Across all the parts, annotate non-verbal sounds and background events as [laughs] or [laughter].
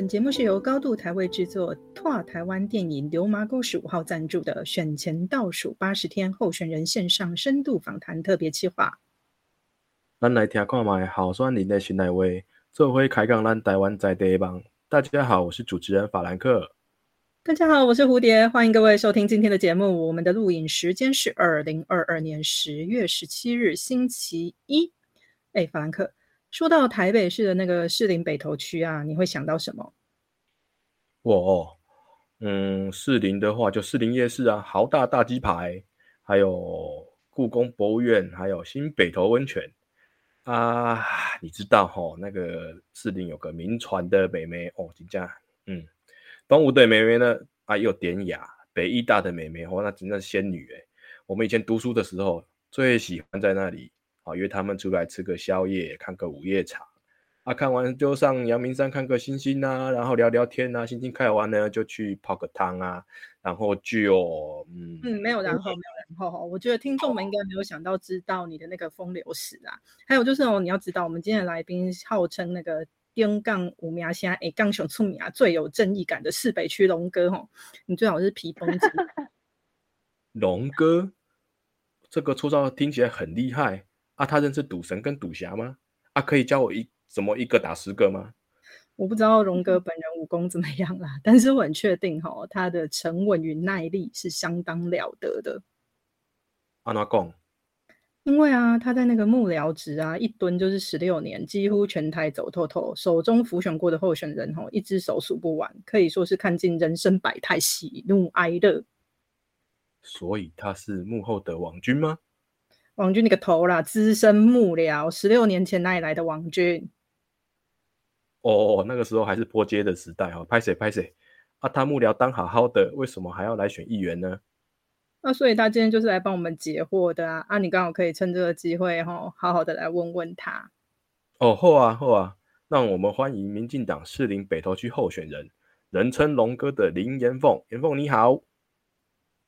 本节目是由高度台位制作、拓台湾电影流麻沟十五号赞助的选前倒数八十天候选人线上深度访谈特别企划。咱来听看卖候选人的新来话，做回开讲咱台湾在地梦。大家好，我是主持人法兰克。大家好，我是蝴蝶，欢迎各位收听今天的节目。我们的录影时间是二零二二年十月十七日星期一。哎，法兰克。说到台北市的那个士林北投区啊，你会想到什么？我，嗯，士林的话就士林夜市啊，豪大大鸡排，还有故宫博物院，还有新北投温泉啊。你知道吼，那个士林有个名传的美眉哦，真正，嗯，东吴的美眉呢啊又典雅，北医大的美眉哦，那真的是仙女诶。我们以前读书的时候最喜欢在那里。约他们出来吃个宵夜，看个午夜场啊，看完就上阳明山看个星星啊，然后聊聊天啊，星星开完呢就去泡个汤啊，然后就嗯嗯，没有然后没有然后，我觉得听众们应该没有想到知道你的那个风流史啊，还有就是哦，你要知道我们今天的来宾号称那个丁杠五苗虾诶杠熊出名啊，最有正义感的市北区龙哥吼，你最好是皮绷紧。[laughs] 龙哥这个绰号听起来很厉害。啊，他认识赌神跟赌侠吗？啊，可以教我一怎么一个打十个吗？我不知道荣哥本人武功怎么样啦，但是我很确定哈，他的沉稳与耐力是相当了得的。阿那贡，因为啊，他在那个幕僚职啊，一蹲就是十六年，几乎全台走透透，手中浮选过的候选人吼，一只手数不完，可以说是看尽人生百态，喜怒哀乐。所以他是幕后的王军吗？王军，你个头啦！资深幕僚，十六年前哪里来的王军？哦，那个时候还是坡街的时代哦，拍谁拍谁啊！他幕僚当好好的，为什么还要来选议员呢？那所以他今天就是来帮我们解惑的啊！啊，你刚好可以趁这个机会哈，好好的来问问他。哦，好啊好啊，让我们欢迎民进党士林北投区候选人，人称龙哥的林延凤。延凤你好。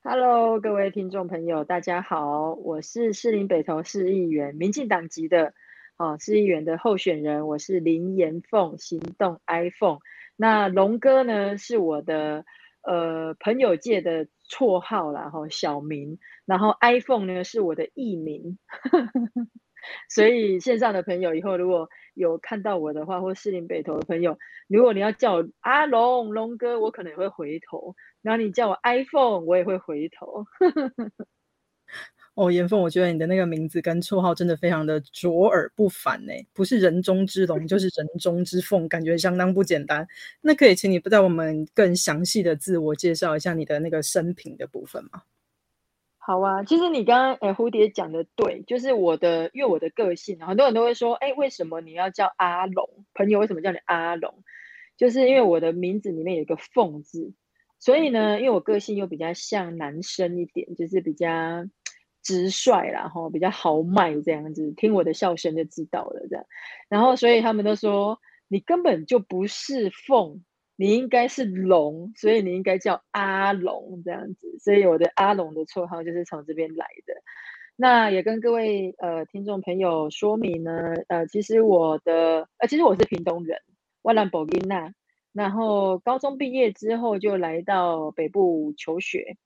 Hello，各位听众朋友，大家好，我是士林北投市议员，民进党籍的哦，市议员的候选人，我是林延凤，行动 iPhone。那龙哥呢，是我的呃朋友界的绰号啦，哈，小名，然后 iPhone 呢是我的艺名，所以线上的朋友以后如果有看到我的话，或士林北投的朋友，如果你要叫我阿龙龙哥，我可能也会回头。然后你叫我 iPhone，我也会回头。哦，严凤，我觉得你的那个名字跟绰号真的非常的卓尔不凡呢，不是人中之龙，就是人中之凤，感觉相当不简单。那可以请你不在我们更详细的自我介绍一下你的那个生平的部分吗？好啊，其实你刚刚诶蝴蝶讲的对，就是我的，因为我的个性，很多人都会说，哎，为什么你要叫阿龙？朋友为什么叫你阿龙？就是因为我的名字里面有一个凤字。所以呢，因为我个性又比较像男生一点，就是比较直率啦，哈，比较豪迈这样子，听我的笑声就知道了这样。然后，所以他们都说你根本就不是凤，你应该是龙，所以你应该叫阿龙这样子。所以我的阿龙的绰号就是从这边来的。那也跟各位呃听众朋友说明呢，呃，其实我的呃，其实我是屏东人，我兰博金娜。然后高中毕业之后就来到北部求学，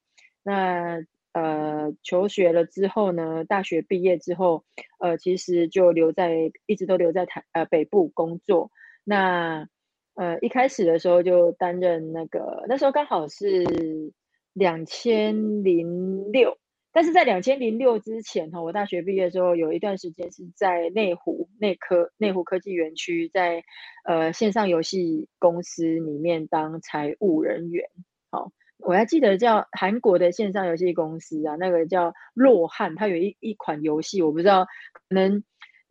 那呃求学了之后呢，大学毕业之后，呃其实就留在一直都留在台呃北部工作。那呃一开始的时候就担任那个那时候刚好是两千零六。但是在两千零六之前哈，我大学毕业之后有一段时间是在内湖内科内湖科技园区，在呃线上游戏公司里面当财务人员。好，我还记得叫韩国的线上游戏公司啊，那个叫洛汉，它有一一款游戏，我不知道可能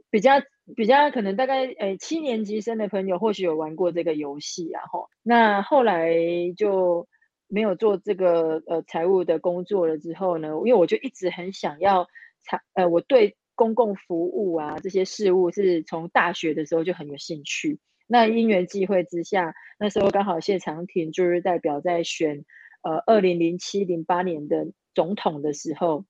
比较比较可能大概诶七年级生的朋友或许有玩过这个游戏啊哈。那后来就。没有做这个呃财务的工作了之后呢，因为我就一直很想要财呃，我对公共服务啊这些事务是从大学的时候就很有兴趣。那因缘际会之下，那时候刚好谢长廷就是代表在选呃二零零七零八年的总统的时候，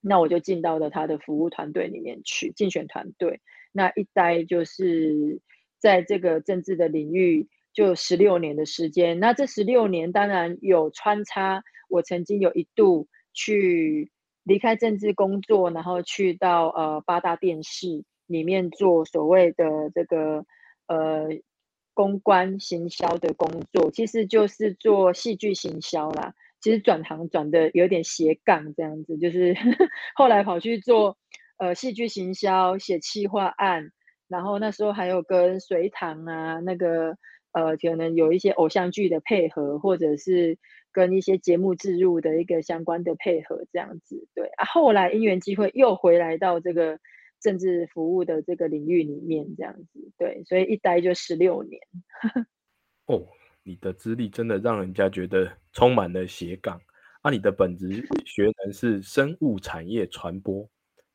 那我就进到了他的服务团队里面去竞选团队。那一待就是在这个政治的领域。就十六年的时间。那这十六年当然有穿插，我曾经有一度去离开政治工作，然后去到呃八大电视里面做所谓的这个呃公关行销的工作，其实就是做戏剧行销啦。其实转行转的有点斜杠这样子，就是 [laughs] 后来跑去做呃戏剧行销，写企划案，然后那时候还有跟隋唐啊那个呃可能有一些偶像剧的配合，或者是跟一些节目植入的一个相关的配合这样子。对啊，后来因缘机会又回来到这个政治服务的这个领域里面这样子。对，所以一待就十六年。[laughs] 哦。你的资历真的让人家觉得充满了斜杠。啊，你的本职学能是生物产业传播。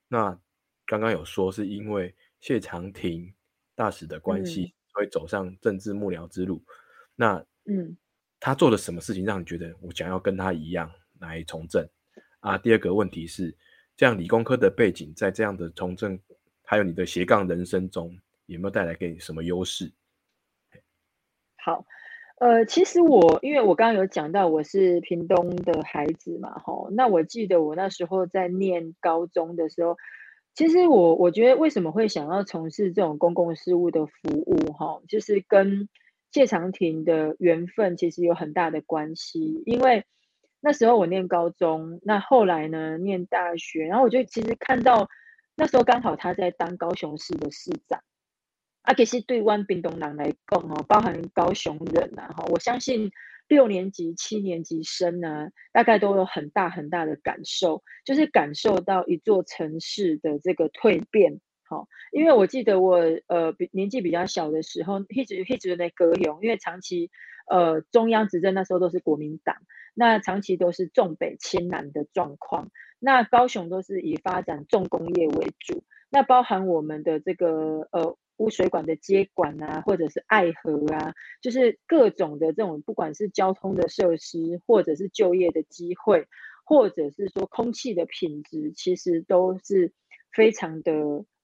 那刚刚有说是因为谢长廷大使的关系，会走上政治幕僚之路。那嗯，他做了什么事情让你觉得我想要跟他一样来从政？啊，第二个问题是，这样理工科的背景在这样的从政，还有你的斜杠人生中，有没有带来给你什么优势？好。呃，其实我因为我刚刚有讲到我是屏东的孩子嘛，吼，那我记得我那时候在念高中的时候，其实我我觉得为什么会想要从事这种公共事务的服务，哈，就是跟谢长廷的缘分其实有很大的关系，因为那时候我念高中，那后来呢念大学，然后我就其实看到那时候刚好他在当高雄市的市长。啊，其实对湾屏东人来讲哦，包含高雄人呐，哈，我相信六年级、七年级生呢，大概都有很大很大的感受，就是感受到一座城市的这个蜕变。好，因为我记得我呃比年纪比较小的时候，一直一直在歌咏，因为长期呃中央执政那时候都是国民党，那长期都是重北轻南的状况，那高雄都是以发展重工业为主，那包含我们的这个呃。污水管的接管啊，或者是爱河啊，就是各种的这种，不管是交通的设施，或者是就业的机会，或者是说空气的品质，其实都是非常的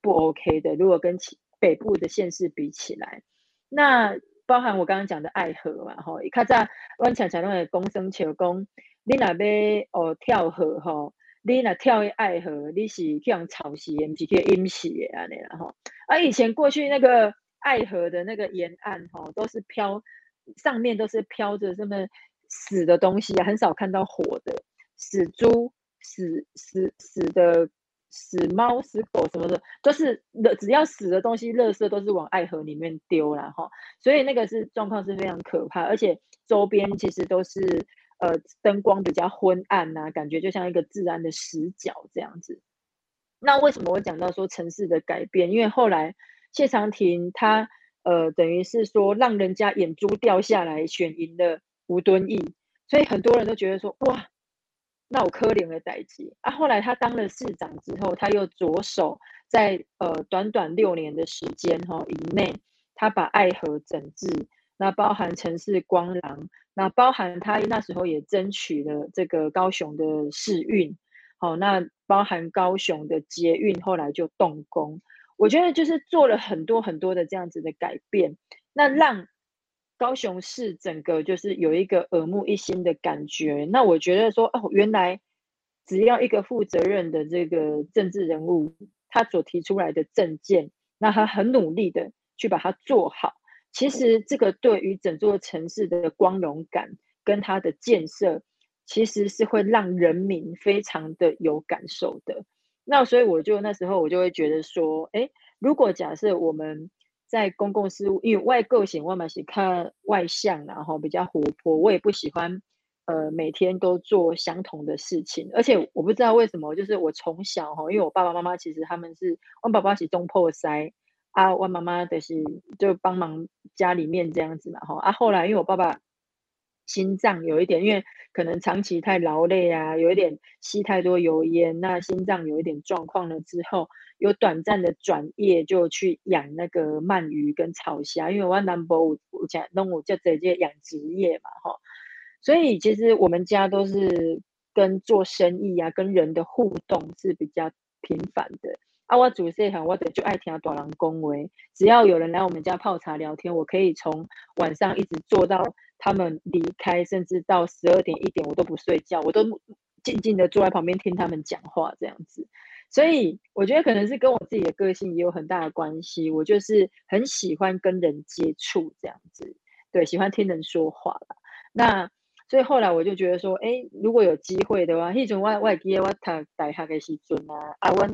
不 OK 的。如果跟其北部的县市比起来，那包含我刚刚讲的爱河嘛，吼，看在湾强强那的公生求公，你那边哦跳河吼。你若跳去爱河，你是去用潮汐的，不是去阴洗的安尼啦吼。而以前过去那个爱河的那个沿岸吼，都是漂上面都是飘着什么死的东西啊，很少看到活的死猪、死死死的死猫、死狗什么的，都是只要死的东西，垃圾都是往爱河里面丢了哈。所以那个是状况是非常可怕，而且周边其实都是。呃，灯光比较昏暗呐，感觉就像一个自然的死角这样子。那为什么我讲到说城市的改变？因为后来谢长廷他呃，等于是说让人家眼珠掉下来选赢了吴敦义，所以很多人都觉得说哇，那我可怜的代际啊。后来他当了市长之后，他又着手在呃短短六年的时间哈以内，他把爱河整治。那包含城市光廊，那包含他那时候也争取了这个高雄的市运，好，那包含高雄的捷运后来就动工，我觉得就是做了很多很多的这样子的改变，那让高雄市整个就是有一个耳目一新的感觉。那我觉得说哦，原来只要一个负责任的这个政治人物，他所提出来的政见，那他很努力的去把它做好。其实这个对于整座城市的光荣感跟它的建设，其实是会让人民非常的有感受的。那所以我就那时候我就会觉得说，哎，如果假设我们在公共事务，因为外个性我蛮喜看外向，然后比较活泼，我也不喜欢呃每天都做相同的事情。而且我不知道为什么，就是我从小哈，因为我爸爸妈妈其实他们是我爸爸是东破塞。啊，我妈妈的是就帮忙家里面这样子嘛，哈啊，后来因为我爸爸心脏有一点，因为可能长期太劳累啊，有一点吸太多油烟，那心脏有一点状况了之后，有短暂的转业，就去养那个鳗鱼跟草虾，因为我 number 五讲弄我就直接养殖业嘛，哈，所以其实我们家都是跟做生意啊，跟人的互动是比较频繁的。啊，我主细汉我得就爱听大人恭维，只要有人来我们家泡茶聊天，我可以从晚上一直做到他们离开，甚至到十二点一点，我都不睡觉，我都静静的坐在旁边听他们讲话这样子。所以我觉得可能是跟我自己的个性也有很大的关系，我就是很喜欢跟人接触这样子，对，喜欢听人说话啦。那所以后来我就觉得说，哎，如果有机会的话，迄种外外地我读大学的时阵啊，啊，我，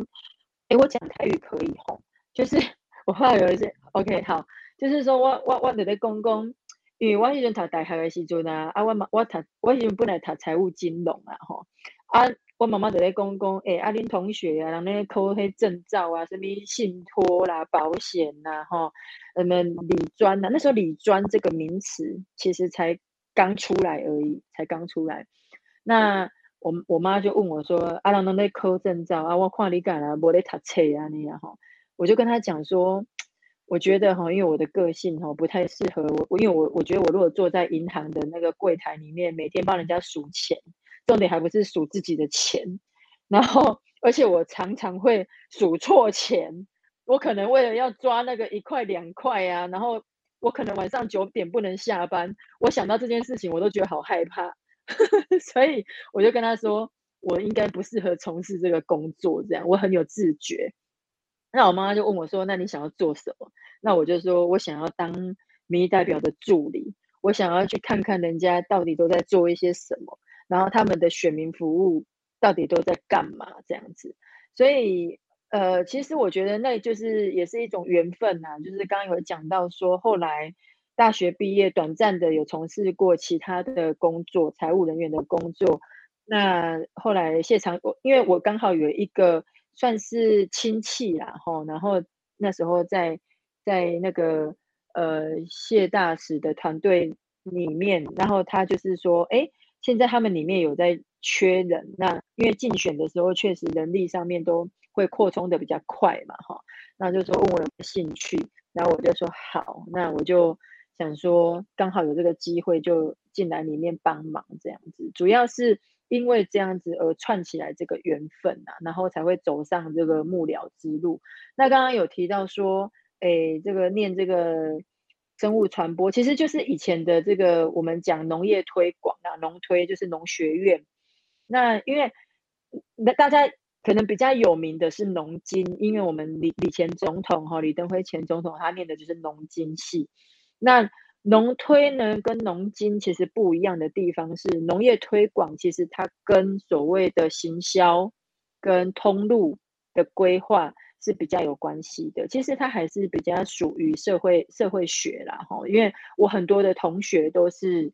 哎，我讲台语可以吼，就是 [laughs] 我后来有一些 OK 好，就是说我我我在讲讲，因为我迄阵读大学的时阵啊，啊，我妈我读我迄阵本来读财务金融啊，吼，啊。我妈妈就在公公，诶，阿恁同学啊，人咧考迄证照啊，什么信托啦、保险呐，吼，什么理专呐，那时候理专这个名词其实才刚出来而已，才刚出来。那我我妈就问我说，阿郎拢咧考证照啊，我看你干啦，无咧读册啊那样吼，我就跟他讲说，我觉得哈，因为我的个性哈不太适合我，因为我我觉得我如果坐在银行的那个柜台里面，每天帮人家数钱。重点还不是数自己的钱，然后而且我常常会数错钱，我可能为了要抓那个一块两块啊，然后我可能晚上九点不能下班，我想到这件事情我都觉得好害怕，[laughs] 所以我就跟他说，我应该不适合从事这个工作，这样我很有自觉。那我妈妈就问我说，那你想要做什么？那我就说我想要当民意代表的助理，我想要去看看人家到底都在做一些什么。然后他们的选民服务到底都在干嘛？这样子，所以呃，其实我觉得那就是也是一种缘分呐。就是刚刚有讲到说，后来大学毕业，短暂的有从事过其他的工作，财务人员的工作。那后来谢长，因为我刚好有一个算是亲戚啦，吼，然后那时候在在那个呃谢大使的团队里面，然后他就是说，哎。现在他们里面有在缺人，那因为竞选的时候确实人力上面都会扩充的比较快嘛，哈，那就说问我有兴趣，然后我就说好，那我就想说刚好有这个机会就进来里面帮忙这样子，主要是因为这样子而串起来这个缘分呐，然后才会走上这个幕僚之路。那刚刚有提到说，哎，这个念这个。生物传播其实就是以前的这个我们讲农业推广啊，农推就是农学院。那因为那大家可能比较有名的是农经，因为我们李李前总统哈李登辉前总统他念的就是农经系。那农推呢跟农经其实不一样的地方是，农业推广其实它跟所谓的行销跟通路的规划。是比较有关系的，其实它还是比较属于社会社会学啦，哈，因为我很多的同学都是，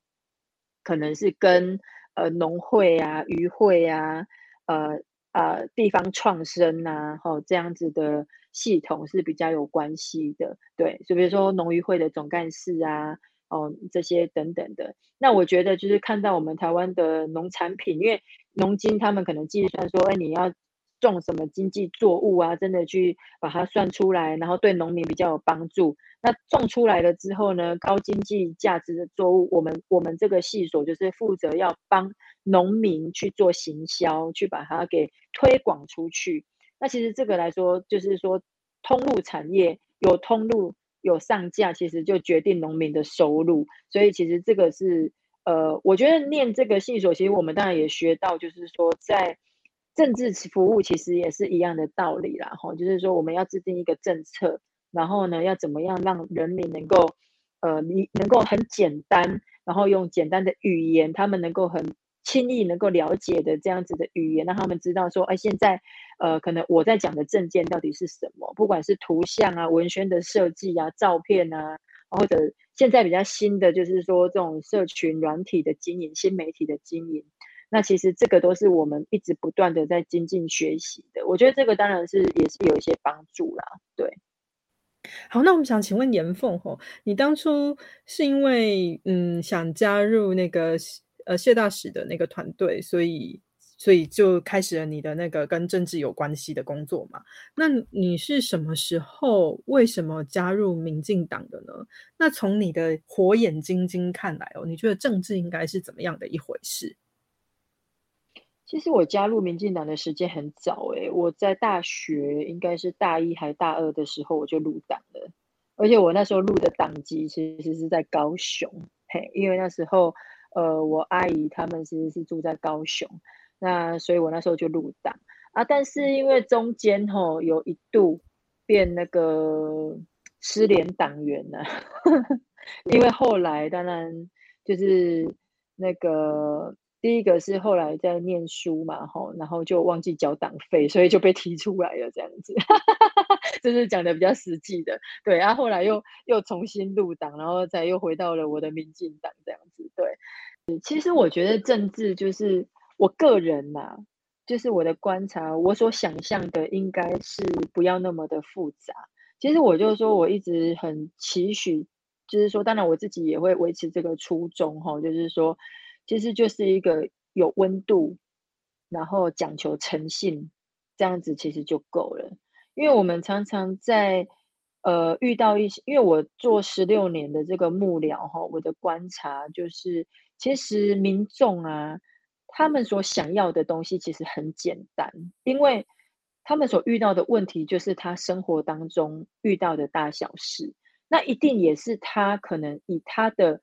可能是跟呃农会啊、渔会啊、呃呃地方创生呐，哈这样子的系统是比较有关系的，对，就比如说农渔会的总干事啊，哦这些等等的，那我觉得就是看到我们台湾的农产品，因为农经他们可能计算说，哎你要。种什么经济作物啊？真的去把它算出来，然后对农民比较有帮助。那种出来了之后呢？高经济价值的作物，我们我们这个系所就是负责要帮农民去做行销，去把它给推广出去。那其实这个来说，就是说通路产业有通路有上架，其实就决定农民的收入。所以其实这个是呃，我觉得念这个信所，其实我们当然也学到，就是说在。政治服务其实也是一样的道理啦，哈，就是说我们要制定一个政策，然后呢，要怎么样让人民能够，呃，你能够很简单，然后用简单的语言，他们能够很轻易能够了解的这样子的语言，让他们知道说，哎，现在，呃，可能我在讲的证件到底是什么，不管是图像啊、文宣的设计啊、照片啊，或者现在比较新的就是说这种社群软体的经营、新媒体的经营。那其实这个都是我们一直不断的在精进学习的，我觉得这个当然是也是有一些帮助啦。对，好，那我们想请问严凤吼，你当初是因为嗯想加入那个呃谢大使的那个团队，所以所以就开始了你的那个跟政治有关系的工作嘛？那你是什么时候为什么加入民进党的呢？那从你的火眼金睛看来哦，你觉得政治应该是怎么样的一回事？其实我加入民进党的时间很早诶，我在大学应该是大一还大二的时候我就入党了，而且我那时候入的党籍其实是在高雄，嘿，因为那时候呃我阿姨他们其实是住在高雄，那所以我那时候就入党啊，但是因为中间吼有一度变那个失联党员了，[laughs] 因为后来当然就是那个。第一个是后来在念书嘛，吼，然后就忘记缴党费，所以就被提出来了，这样子，[laughs] 这是讲的比较实际的，对。然后后来又又重新入党，然后再又回到了我的民进党这样子，对。其实我觉得政治就是我个人呐，就是我的观察，我所想象的应该是不要那么的复杂。其实我就是说我一直很期许，就是说，当然我自己也会维持这个初衷，哈，就是说。其实就是一个有温度，然后讲求诚信，这样子其实就够了。因为我们常常在呃遇到一些，因为我做十六年的这个幕僚哈，我的观察就是，其实民众啊，他们所想要的东西其实很简单，因为他们所遇到的问题就是他生活当中遇到的大小事，那一定也是他可能以他的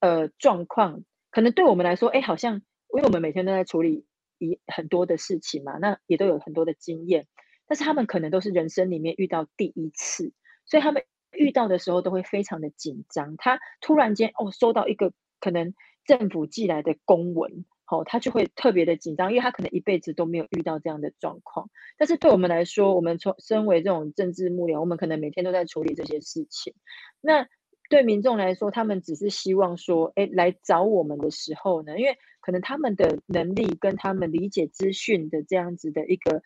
呃状况。可能对我们来说，哎，好像因为我们每天都在处理一很多的事情嘛，那也都有很多的经验。但是他们可能都是人生里面遇到第一次，所以他们遇到的时候都会非常的紧张。他突然间哦，收到一个可能政府寄来的公文，哦，他就会特别的紧张，因为他可能一辈子都没有遇到这样的状况。但是对我们来说，我们从身为这种政治幕僚，我们可能每天都在处理这些事情。那对民众来说，他们只是希望说，哎，来找我们的时候呢，因为可能他们的能力跟他们理解资讯的这样子的一个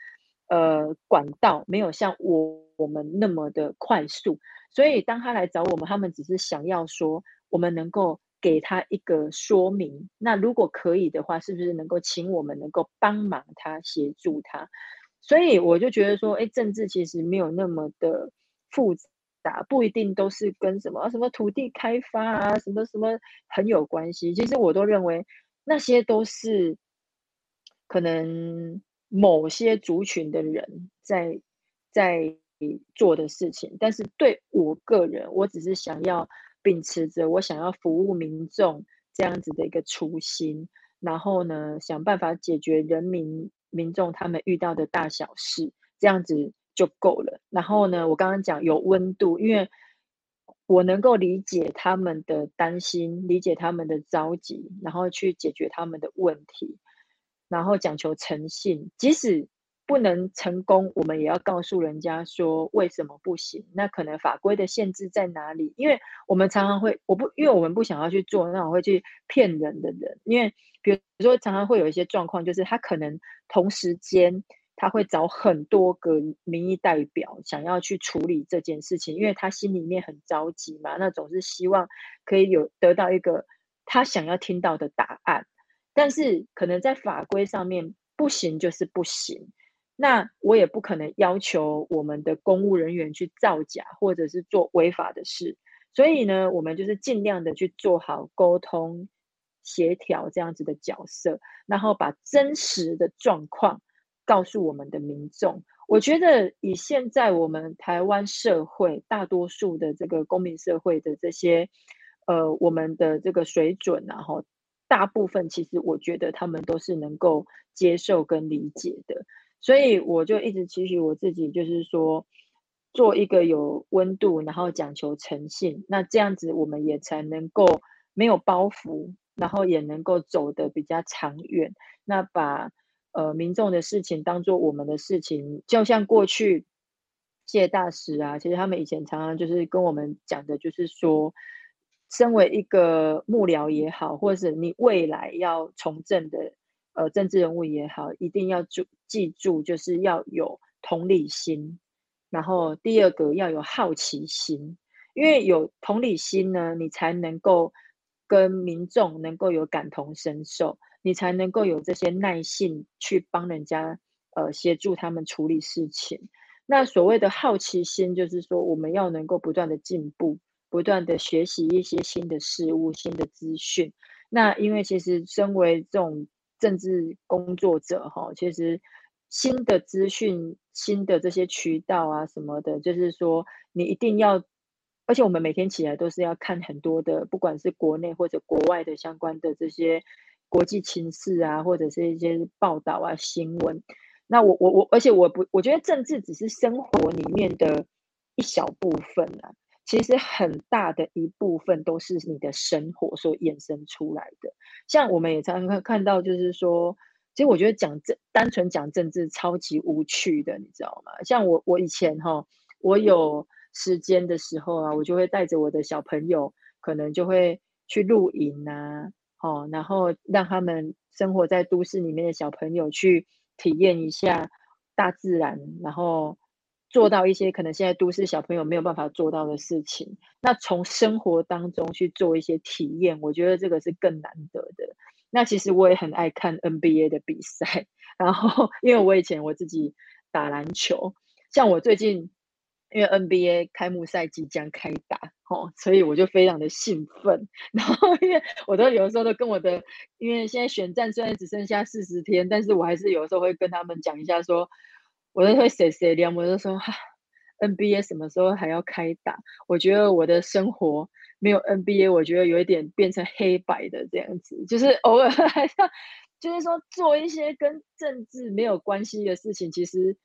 呃管道，没有像我我们那么的快速，所以当他来找我们，他们只是想要说，我们能够给他一个说明。那如果可以的话，是不是能够请我们能够帮忙他协助他？所以我就觉得说，哎，政治其实没有那么的复杂。不一定都是跟什么什么土地开发啊，什么什么很有关系。其实我都认为那些都是可能某些族群的人在在做的事情。但是对我个人，我只是想要秉持着我想要服务民众这样子的一个初心，然后呢，想办法解决人民民众他们遇到的大小事，这样子。就够了。然后呢，我刚刚讲有温度，因为我能够理解他们的担心，理解他们的着急，然后去解决他们的问题，然后讲求诚信。即使不能成功，我们也要告诉人家说为什么不行。那可能法规的限制在哪里？因为我们常常会，我不，因为我们不想要去做那种会去骗人的人。因为比如说，常常会有一些状况，就是他可能同时间。他会找很多个民意代表，想要去处理这件事情，因为他心里面很着急嘛。那总是希望可以有得到一个他想要听到的答案，但是可能在法规上面不行就是不行。那我也不可能要求我们的公务人员去造假或者是做违法的事，所以呢，我们就是尽量的去做好沟通协调这样子的角色，然后把真实的状况。告诉我们的民众，我觉得以现在我们台湾社会大多数的这个公民社会的这些，呃，我们的这个水准，然后大部分其实我觉得他们都是能够接受跟理解的，所以我就一直期许我自己，就是说做一个有温度，然后讲求诚信，那这样子我们也才能够没有包袱，然后也能够走得比较长远，那把。呃，民众的事情当做我们的事情，就像过去谢大使啊，其实他们以前常常就是跟我们讲的，就是说，身为一个幕僚也好，或者是你未来要从政的呃政治人物也好，一定要注记住，就是要有同理心，然后第二个要有好奇心，因为有同理心呢，你才能够跟民众能够有感同身受。你才能够有这些耐性去帮人家，呃，协助他们处理事情。那所谓的好奇心，就是说我们要能够不断的进步，不断的学习一些新的事物、新的资讯。那因为其实身为这种政治工作者哈，其实新的资讯、新的这些渠道啊什么的，就是说你一定要，而且我们每天起来都是要看很多的，不管是国内或者国外的相关的这些国际情势啊，或者是一些报道啊、新闻。那我我我，而且我不，我觉得政治只是生活里面的一小部分啊。其实很大的一部分都是你的生活所衍生出来的。像我们也常常看到，就是说，其实我觉得讲政，单纯讲政治超级无趣的，你知道吗？像我，我以前哈，我有时间的时候啊，我就会带着我的小朋友，可能就会去露营啊，哦，然后让他们生活在都市里面的小朋友去体验一下大自然，然后。做到一些可能现在都市小朋友没有办法做到的事情，那从生活当中去做一些体验，我觉得这个是更难得的。那其实我也很爱看 NBA 的比赛，然后因为我以前我自己打篮球，像我最近因为 NBA 开幕赛即将开打，哦，所以我就非常的兴奋。然后因为我都有的时候都跟我的，因为现在选战虽然只剩下四十天，但是我还是有的时候会跟他们讲一下说。我都会写写聊，我就说哈，NBA 什么时候还要开打？我觉得我的生活没有 NBA，我觉得有一点变成黑白的这样子，就是偶尔还要，就是说做一些跟政治没有关系的事情，其实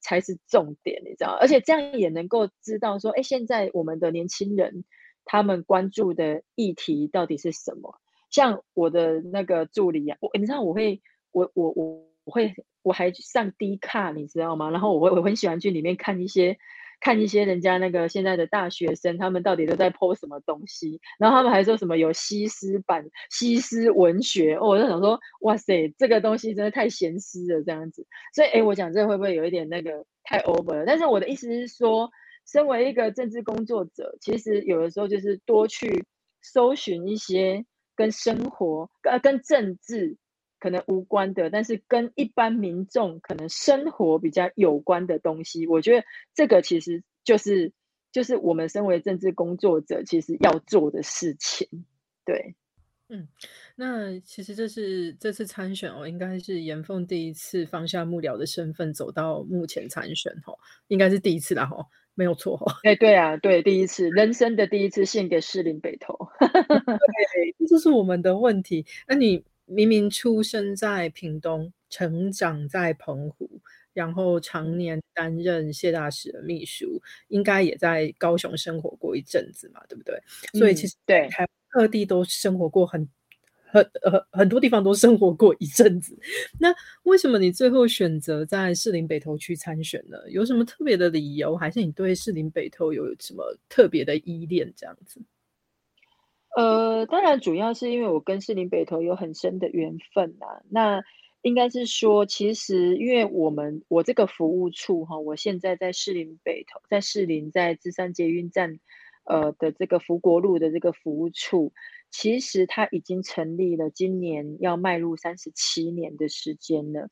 才是重点，你知道？而且这样也能够知道说，哎，现在我们的年轻人他们关注的议题到底是什么？像我的那个助理啊，我你知道我会，我我我我会。我还上低卡，你知道吗？然后我我很喜欢去里面看一些看一些人家那个现在的大学生，他们到底都在 po 什么东西。然后他们还说什么有西施版、西施文学，我就想说，哇塞，这个东西真的太闲诗了这样子。所以，哎，我讲这会不会有一点那个太 over 了？但是我的意思是说，身为一个政治工作者，其实有的时候就是多去搜寻一些跟生活、呃，跟政治。可能无关的，但是跟一般民众可能生活比较有关的东西，我觉得这个其实就是就是我们身为政治工作者其实要做的事情。对，嗯，那其实这是这次参选哦，应该是严凤第一次放下幕僚的身份走到目前参选哦，应该是第一次了哈，没有错哈。[laughs] 哎，对啊，对，第一次人生的第一次献给士林北投，[laughs] 这就是我们的问题。那你？明明出生在屏东，成长在澎湖，然后常年担任谢大使的秘书，应该也在高雄生活过一阵子嘛，对不对？所以其实对，各地都生活过很很很很多地方都生活过一阵子。那为什么你最后选择在士林北投区参选呢？有什么特别的理由，还是你对士林北投有什么特别的依恋这样子？呃，当然，主要是因为我跟士林北投有很深的缘分呐。那应该是说，其实因为我们我这个服务处哈，我现在在士林北投，在士林在芝山捷运站呃的这个福国路的这个服务处，其实它已经成立了，今年要迈入三十七年的时间了。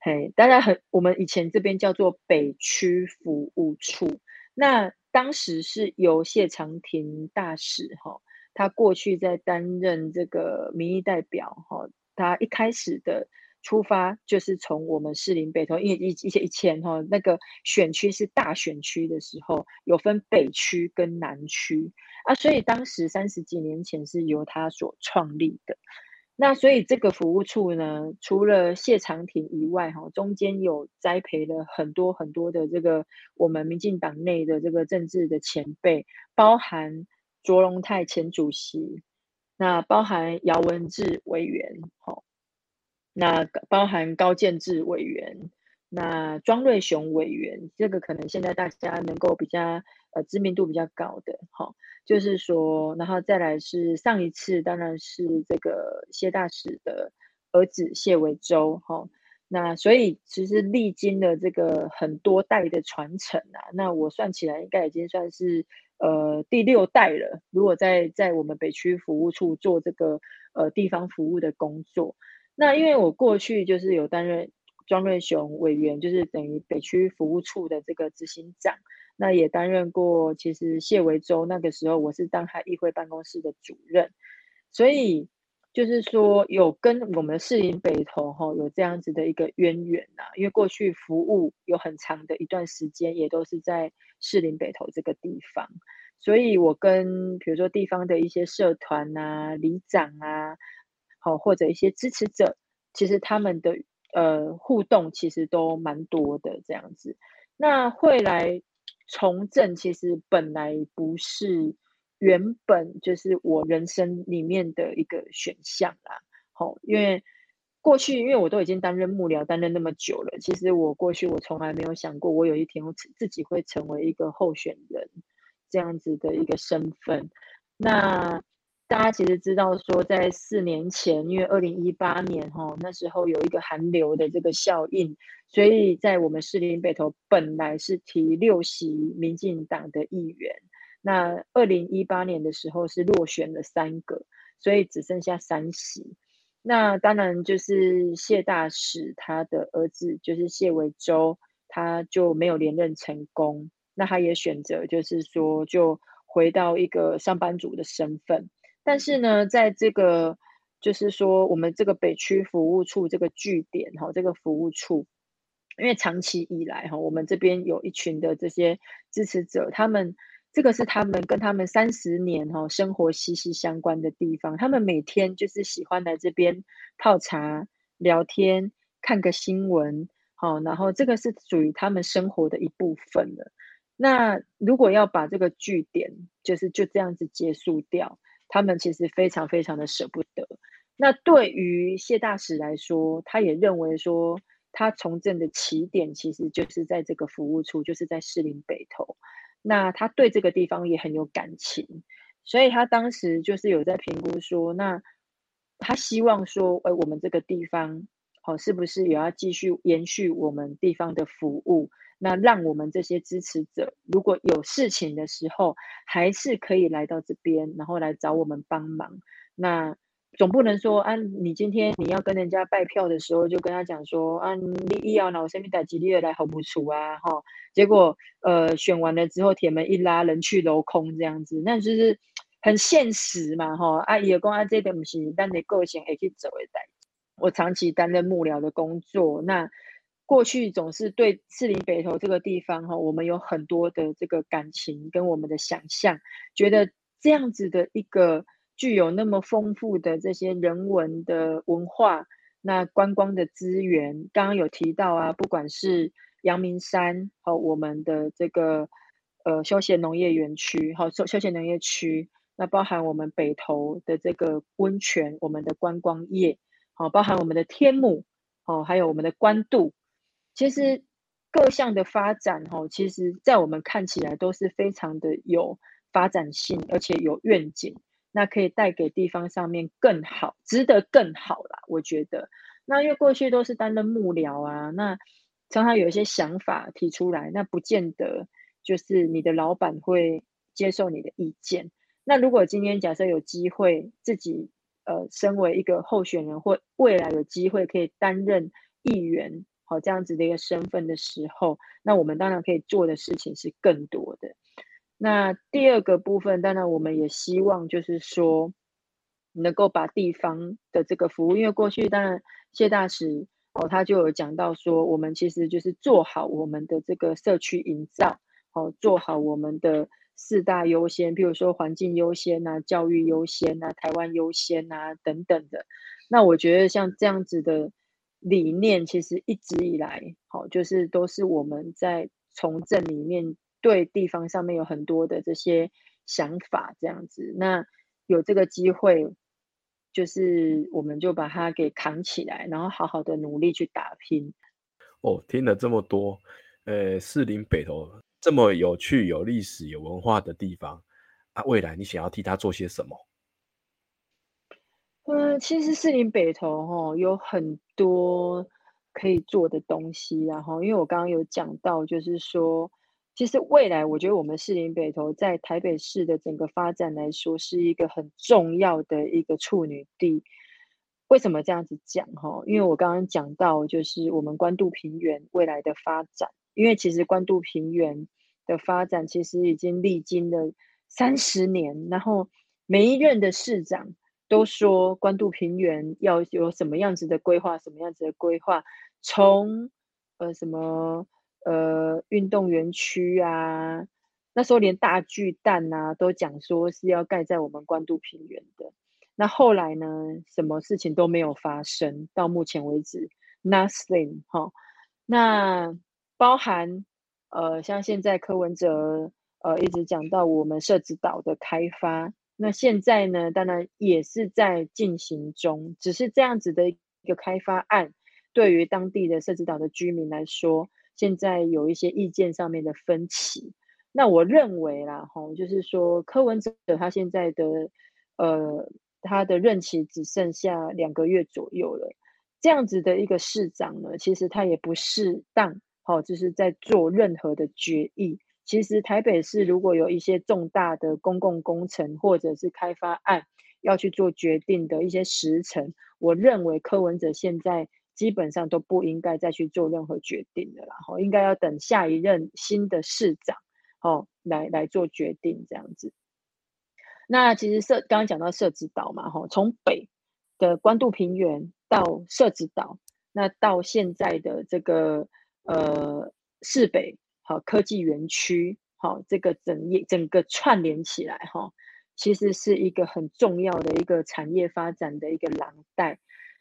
嘿，当然很，我们以前这边叫做北区服务处，那当时是由谢长廷大使哈。他过去在担任这个民意代表，哈，他一开始的出发就是从我们士林北投，因为以以前以前哈那个选区是大选区的时候，有分北区跟南区啊，所以当时三十几年前是由他所创立的。那所以这个服务处呢，除了谢长廷以外，哈，中间有栽培了很多很多的这个我们民进党内的这个政治的前辈，包含。卓荣泰前主席，那包含姚文智委员，好，那包含高建志委员，那庄瑞雄委员，这个可能现在大家能够比较呃知名度比较高的，好，就是说，然后再来是上一次，当然是这个谢大使的儿子谢维洲，哈，那所以其实历经了这个很多代的传承啊，那我算起来应该已经算是。呃，第六代了。如果在在我们北区服务处做这个呃地方服务的工作，那因为我过去就是有担任庄瑞雄委员，就是等于北区服务处的这个执行长，那也担任过其实谢维洲那个时候我是当他议会办公室的主任，所以就是说有跟我们士林北投哈有这样子的一个渊源呐，因为过去服务有很长的一段时间也都是在士林北投这个地方，所以我跟比如说地方的一些社团啊、里长啊，好或者一些支持者，其实他们的呃互动其实都蛮多的这样子。那会来从政，其实本来不是。原本就是我人生里面的一个选项啦，好，因为过去因为我都已经担任幕僚担任那么久了，其实我过去我从来没有想过，我有一天我自己会成为一个候选人这样子的一个身份。那大家其实知道说，在四年前，因为二零一八年哈那时候有一个寒流的这个效应，所以在我们士林北投本来是提六席民进党的议员。那二零一八年的时候是落选了三个，所以只剩下三席。那当然就是谢大使他的儿子就是谢维洲，他就没有连任成功。那他也选择就是说就回到一个上班族的身份。但是呢，在这个就是说我们这个北区服务处这个据点哈，这个服务处，因为长期以来哈，我们这边有一群的这些支持者，他们。这个是他们跟他们三十年哈生活息息相关的地方。他们每天就是喜欢来这边泡茶、聊天、看个新闻，好，然后这个是属于他们生活的一部分了。那如果要把这个据点就是就这样子结束掉，他们其实非常非常的舍不得。那对于谢大使来说，他也认为说，他从政的起点其实就是在这个服务处，就是在士林北投。那他对这个地方也很有感情，所以他当时就是有在评估说，那他希望说，哎，我们这个地方，好，是不是也要继续延续我们地方的服务？那让我们这些支持者，如果有事情的时候，还是可以来到这边，然后来找我们帮忙。那总不能说啊，你今天你要跟人家拜票的时候，就跟他讲说啊，你一要拿我身边带几粒来好不处啊，哈，结果呃选完了之后，铁门一拉，人去楼空这样子，那就是很现实嘛，哈。啊，也讲啊，这点不是但你个性可以走一代。我长期担任幕僚的工作，那过去总是对士林北投这个地方哈，我们有很多的这个感情跟我们的想象，觉得这样子的一个。具有那么丰富的这些人文的文化，那观光的资源，刚刚有提到啊，不管是阳明山和我们的这个呃休闲农业园区，好休休闲农业区，那包含我们北投的这个温泉，我们的观光业，好包含我们的天母，哦还有我们的关渡，其实各项的发展，哈，其实在我们看起来都是非常的有发展性，而且有愿景。那可以带给地方上面更好，值得更好啦。我觉得，那因为过去都是担任幕僚啊，那常常有一些想法提出来，那不见得就是你的老板会接受你的意见。那如果今天假设有机会自己呃，身为一个候选人，或未来有机会可以担任议员，好这样子的一个身份的时候，那我们当然可以做的事情是更多的。那第二个部分，当然我们也希望就是说，能够把地方的这个服务，因为过去当然谢大使哦，他就有讲到说，我们其实就是做好我们的这个社区营造，哦，做好我们的四大优先，比如说环境优先呐、教育优先呐、台湾优先呐等等的。那我觉得像这样子的理念，其实一直以来，好，就是都是我们在从政里面。对地方上面有很多的这些想法，这样子，那有这个机会，就是我们就把它给扛起来，然后好好的努力去打拼。哦，听了这么多，呃，士林北投这么有趣、有历史、有文化的地方啊，未来你想要替他做些什么？嗯，其实士林北投哈有很多可以做的东西，然后因为我刚刚有讲到，就是说。其实未来，我觉得我们士林北投在台北市的整个发展来说，是一个很重要的一个处女地。为什么这样子讲？哈，因为我刚刚讲到，就是我们关渡平原未来的发展。因为其实关渡平原的发展，其实已经历经了三十年，然后每一任的市长都说关渡平原要有什么样子的规划，什么样子的规划，从呃什么呃运动园区啊，那时候连大巨蛋呐都讲说是要盖在我们关渡平原的。那后来呢，什么事情都没有发生，到目前为止，nothing 哈。那包含呃像现在柯文哲呃一直讲到我们设置岛的开发。那现在呢，当然也是在进行中，只是这样子的一个开发案，对于当地的设置岛的居民来说，现在有一些意见上面的分歧。那我认为啦，哈，就是说柯文哲他现在的呃，他的任期只剩下两个月左右了，这样子的一个市长呢，其实他也不适当，好，就是在做任何的决议。其实台北市如果有一些重大的公共工程或者是开发案要去做决定的一些时程，我认为柯文哲现在基本上都不应该再去做任何决定的啦，吼，应该要等下一任新的市长，哦，来来做决定这样子。那其实设刚刚讲到设置岛嘛，吼，从北的关渡平原到设置岛，那到现在的这个呃市北。好，科技园区，好，这个整业整个串联起来，哈，其实是一个很重要的一个产业发展的一个廊带。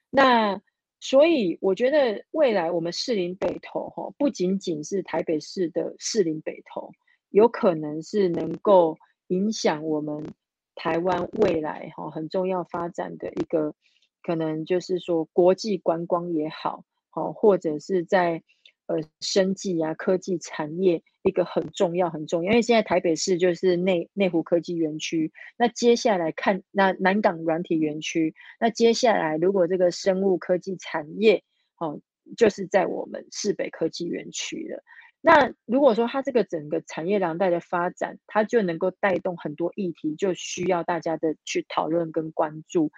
那所以我觉得未来我们士林北投，哈，不仅仅是台北市的士林北投，有可能是能够影响我们台湾未来，哈，很重要发展的一个，可能就是说国际观光也好，好，或者是在。呃，生技啊，科技产业一个很重要，很重要。因为现在台北市就是内内湖科技园区，那接下来看那南港软体园区，那接下来如果这个生物科技产业，哦，就是在我们市北科技园区了。那如果说它这个整个产业廊带的发展，它就能够带动很多议题，就需要大家的去讨论跟关注。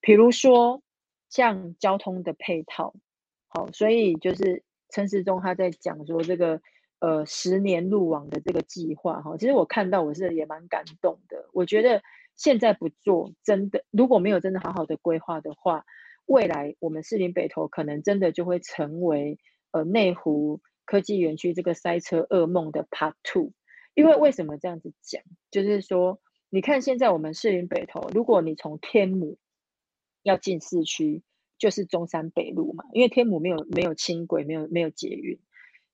比如说像交通的配套，好，所以就是。陈时中他在讲说这个呃十年路网的这个计划哈，其实我看到我是也蛮感动的。我觉得现在不做，真的如果没有真的好好的规划的话，未来我们士林北投可能真的就会成为呃内湖科技园区这个塞车噩梦的 Part Two。因为为什么这样子讲？就是说，你看现在我们士林北投，如果你从天母要进市区。就是中山北路嘛，因为天母没有没有轻轨，没有没有捷运，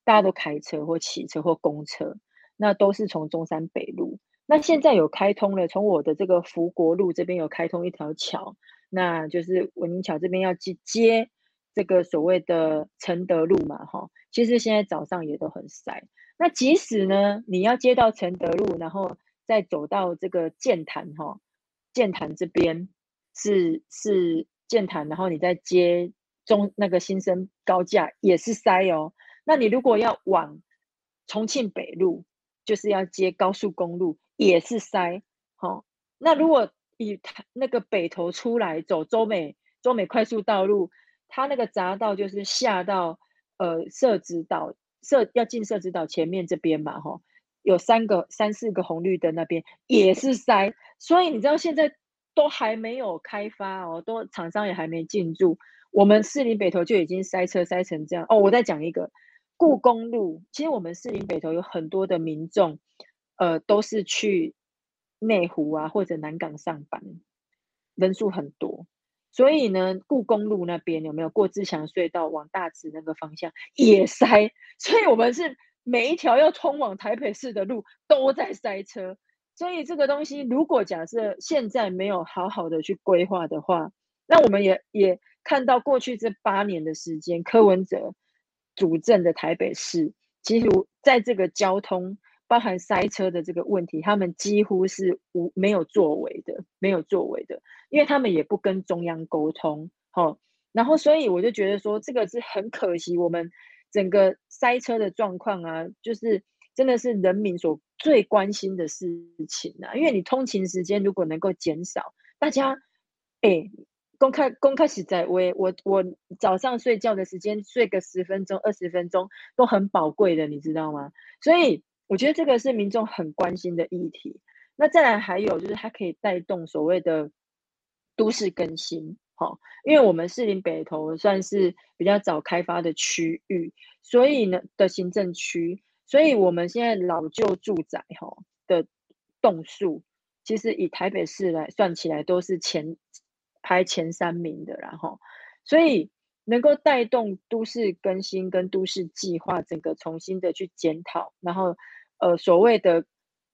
大家都开车或骑车或公车，那都是从中山北路。那现在有开通了，从我的这个福国路这边有开通一条桥，那就是文明桥这边要去接这个所谓的承德路嘛，哈。其实现在早上也都很塞。那即使呢，你要接到承德路，然后再走到这个建潭哈，建潭这边是是。建潭，然后你再接中那个新生高架也是塞哦。那你如果要往重庆北路，就是要接高速公路也是塞。好，那如果以那个北头出来走中美中美快速道路，它那个匝道就是下到呃设置岛设要进设置岛前面这边嘛，哈，有三个三四个红绿灯那边也是塞。所以你知道现在。都还没有开发哦，都厂商也还没进驻，我们士林北头就已经塞车塞成这样哦。我再讲一个，故宫路，其实我们士林北头有很多的民众，呃，都是去内湖啊或者南港上班，人数很多，所以呢，故宫路那边有没有过自强隧道往大直那个方向也塞，所以我们是每一条要通往台北市的路都在塞车。所以这个东西，如果假设现在没有好好的去规划的话，那我们也也看到过去这八年的时间，柯文哲主政的台北市，其实在这个交通包含塞车的这个问题，他们几乎是无没有作为的，没有作为的，因为他们也不跟中央沟通，好，然后所以我就觉得说，这个是很可惜，我们整个塞车的状况啊，就是真的是人民所。最关心的事情啊，因为你通勤时间如果能够减少，大家，哎，公开公开实在，我我我早上睡觉的时间睡个十分钟、二十分钟都很宝贵的，你知道吗？所以我觉得这个是民众很关心的议题。那再来还有就是它可以带动所谓的都市更新。好，因为我们士林北投算是比较早开发的区域，所以呢的行政区，所以我们现在老旧住宅哈的栋数，其实以台北市来算起来都是前排前三名的，然后，所以能够带动都市更新跟都市计划整个重新的去检讨，然后呃所谓的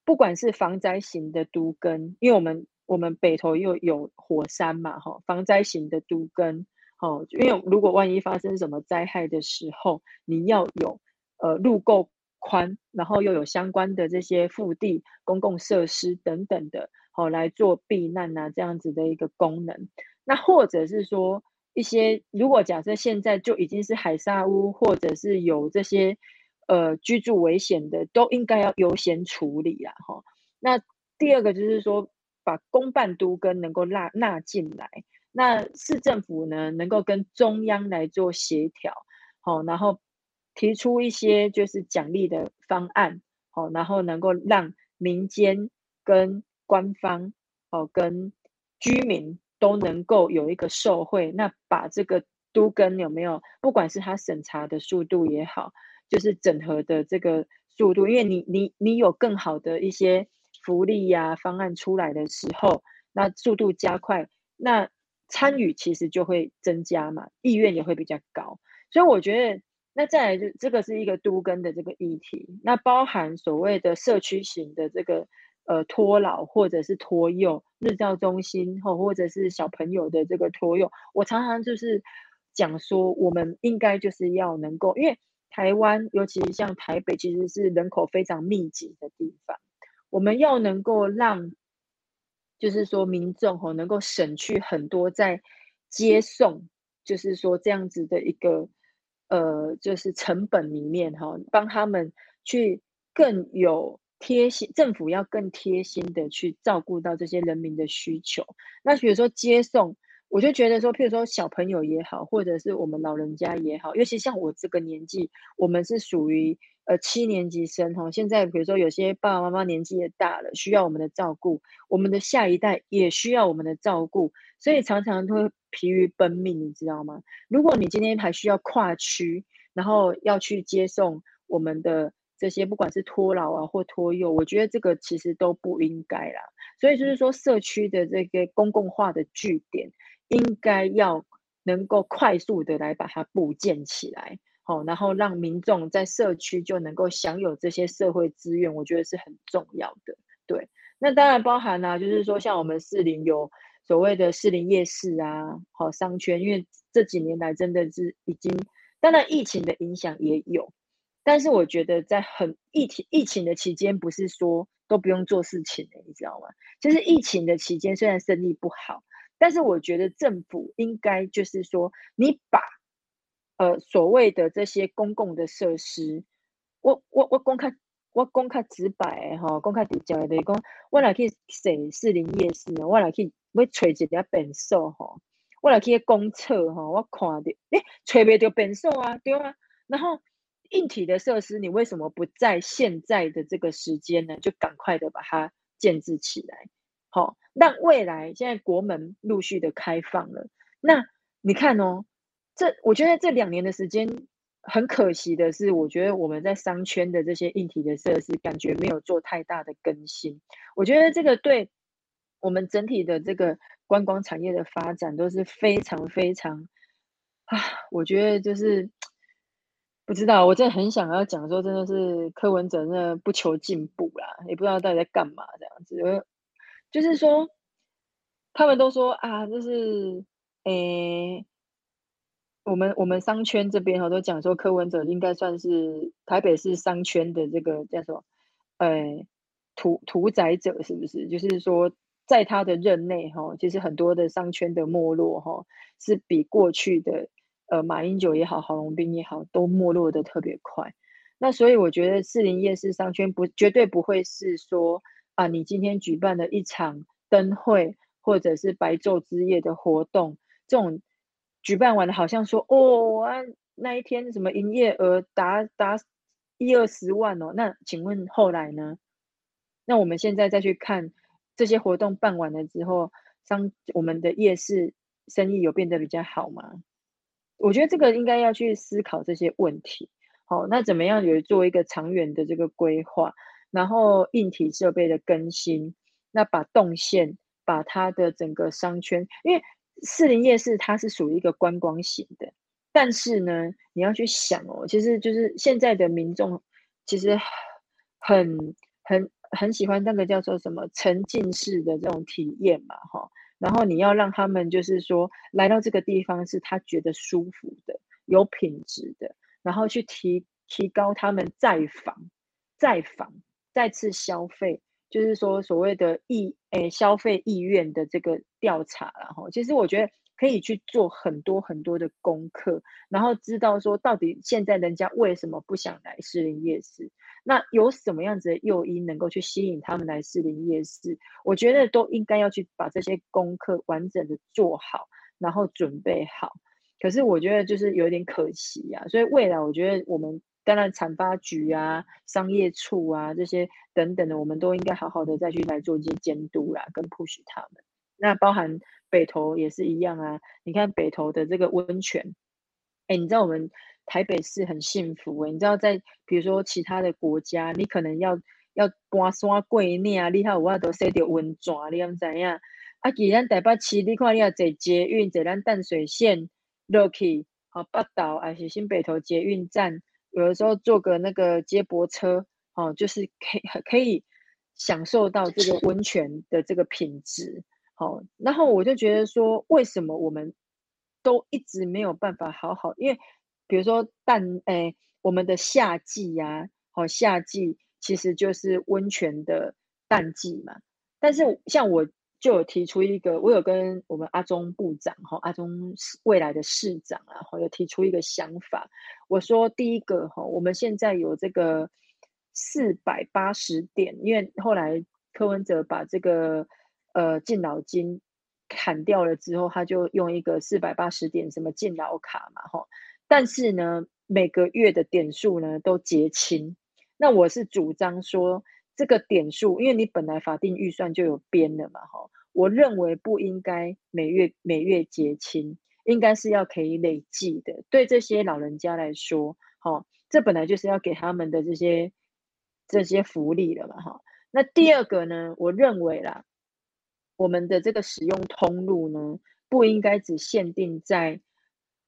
不管是防灾型的都更，因为我们。我们北投又有火山嘛，哈，防灾型的都根，哦，因为如果万一发生什么灾害的时候，你要有呃路够宽，然后又有相关的这些腹地、公共设施等等的，好来做避难呐，这样子的一个功能。那或者是说一些，如果假设现在就已经是海沙屋，或者是有这些呃居住危险的，都应该要优先处理啦，哈。那第二个就是说。把公办都跟能够纳纳进来，那市政府呢能够跟中央来做协调，好，然后提出一些就是奖励的方案，好，然后能够让民间跟官方，哦，跟居民都能够有一个受惠，那把这个都跟有没有，不管是他审查的速度也好，就是整合的这个速度，因为你你你有更好的一些。福利呀方案出来的时候，那速度加快，那参与其实就会增加嘛，意愿也会比较高。所以我觉得，那再来就这个是一个都根的这个议题，那包含所谓的社区型的这个呃托老或者是托幼日照中心，或或者是小朋友的这个托幼，我常常就是讲说，我们应该就是要能够，因为台湾尤其像台北，其实是人口非常密集的地方。我们要能够让，就是说民众吼能够省去很多在接送，就是说这样子的一个呃，就是成本里面哈，帮他们去更有贴心，政府要更贴心的去照顾到这些人民的需求。那比如说接送，我就觉得说，譬如说小朋友也好，或者是我们老人家也好，尤其像我这个年纪，我们是属于。呃，七年级生哈，现在比如说有些爸爸妈妈年纪也大了，需要我们的照顾，我们的下一代也需要我们的照顾，所以常常都会疲于奔命，你知道吗？如果你今天还需要跨区，然后要去接送我们的这些，不管是托老啊或托幼，我觉得这个其实都不应该啦。所以就是说，社区的这个公共化的据点，应该要能够快速的来把它补建起来。哦，然后让民众在社区就能够享有这些社会资源，我觉得是很重要的。对，那当然包含呢，就是说像我们士林有所谓的士林夜市啊，好商圈，因为这几年来真的是已经，当然疫情的影响也有，但是我觉得在很疫情疫情的期间，不是说都不用做事情的，你知道吗？就是疫情的期间，虽然生意不好，但是我觉得政府应该就是说，你把呃，所谓的这些公共的设施，我我我公开我公开直白哈，公开直接的讲，我来去谁士林夜市？我来去要找一家便所哈，我来去公厕哈，我看到诶，找不到便所啊，对吗？然后硬体的设施，你为什么不在现在的这个时间呢？就赶快的把它建置起来，好，让未来现在国门陆续的开放了，那你看哦。这我觉得这两年的时间很可惜的是，我觉得我们在商圈的这些硬体的设施，感觉没有做太大的更新。我觉得这个对我们整体的这个观光产业的发展都是非常非常啊，我觉得就是不知道，我真的很想要讲说，真的是柯文哲那不求进步啦，也不知道到底在干嘛这样子。就是说，他们都说啊，就是诶。我们我们商圈这边哈都讲说柯文哲应该算是台北市商圈的这个叫什么，呃，屠屠宰者是不是？就是说在他的任内哈，其实很多的商圈的没落哈，是比过去的呃马英九也好，郝龙斌也好，都没落的特别快。那所以我觉得士林夜市商圈不绝对不会是说啊，你今天举办的一场灯会或者是白昼之夜的活动这种。举办完了，好像说哦，啊那一天什么营业额达达一二十万哦，那请问后来呢？那我们现在再去看这些活动办完了之后，商我们的夜市生意有变得比较好吗？我觉得这个应该要去思考这些问题。好，那怎么样有做一个长远的这个规划？然后硬体设备的更新，那把动线，把它的整个商圈，因为四零夜市它是属于一个观光型的，但是呢，你要去想哦，其实就是现在的民众其实很很很喜欢那个叫做什么沉浸式的这种体验嘛，哈。然后你要让他们就是说来到这个地方是他觉得舒服的、有品质的，然后去提提高他们再访、再访。再次消费，就是说所谓的意诶消费意愿的这个调查然后其实我觉得可以去做很多很多的功课，然后知道说到底现在人家为什么不想来士林夜市，那有什么样子的诱因能够去吸引他们来士林夜市？我觉得都应该要去把这些功课完整的做好，然后准备好。可是我觉得就是有点可惜呀，所以未来我觉得我们。当然，产发局啊、商业处啊这些等等的，我们都应该好好的再去来做一些监督啦，跟 push 他们。那包含北投也是一样啊。你看北投的这个温泉，哎，你知道我们台北市很幸福哎。你知道在比如说其他的国家，你可能要要搬山过岭啊，你看有法都设到温泉，你敢知影？啊，既然台北市，你看你要坐捷运，坐咱淡水线落去，好北岛还是新北投捷运站。有的时候坐个那个接驳车，哦，就是可以可以享受到这个温泉的这个品质，好，然后我就觉得说，为什么我们都一直没有办法好好？因为比如说淡，诶，我们的夏季呀，好，夏季其实就是温泉的淡季嘛，但是像我。就有提出一个，我有跟我们阿中部长哈，阿中未来的市长啊，哈，有提出一个想法。我说第一个哈，我们现在有这个四百八十点，因为后来柯文哲把这个呃敬老金砍掉了之后，他就用一个四百八十点什么敬老卡嘛，哈。但是呢，每个月的点数呢都结清。那我是主张说。这个点数，因为你本来法定预算就有编的嘛，哈，我认为不应该每月每月结清，应该是要可以累计的。对这些老人家来说，哈，这本来就是要给他们的这些这些福利了嘛，哈。那第二个呢，我认为啦，我们的这个使用通路呢，不应该只限定在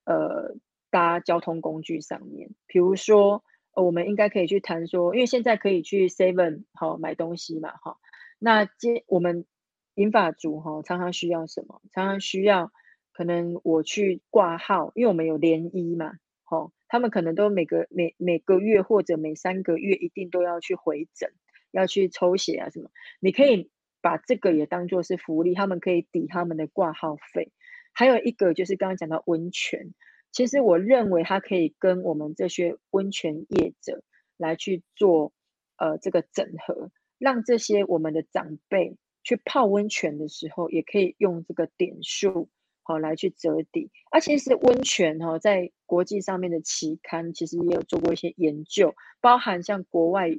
呃搭交通工具上面，比如说。我们应该可以去谈说，因为现在可以去 Seven 好买东西嘛，哈。那接我们银发族哈，常常需要什么？常常需要可能我去挂号，因为我们有联医嘛，哈。他们可能都每个每每个月或者每三个月一定都要去回诊，要去抽血啊什么。你可以把这个也当做是福利，他们可以抵他们的挂号费。还有一个就是刚刚讲到温泉。其实我认为它可以跟我们这些温泉业者来去做，呃，这个整合，让这些我们的长辈去泡温泉的时候，也可以用这个点数好来去折抵。而其实温泉哈，在国际上面的期刊其实也有做过一些研究，包含像国外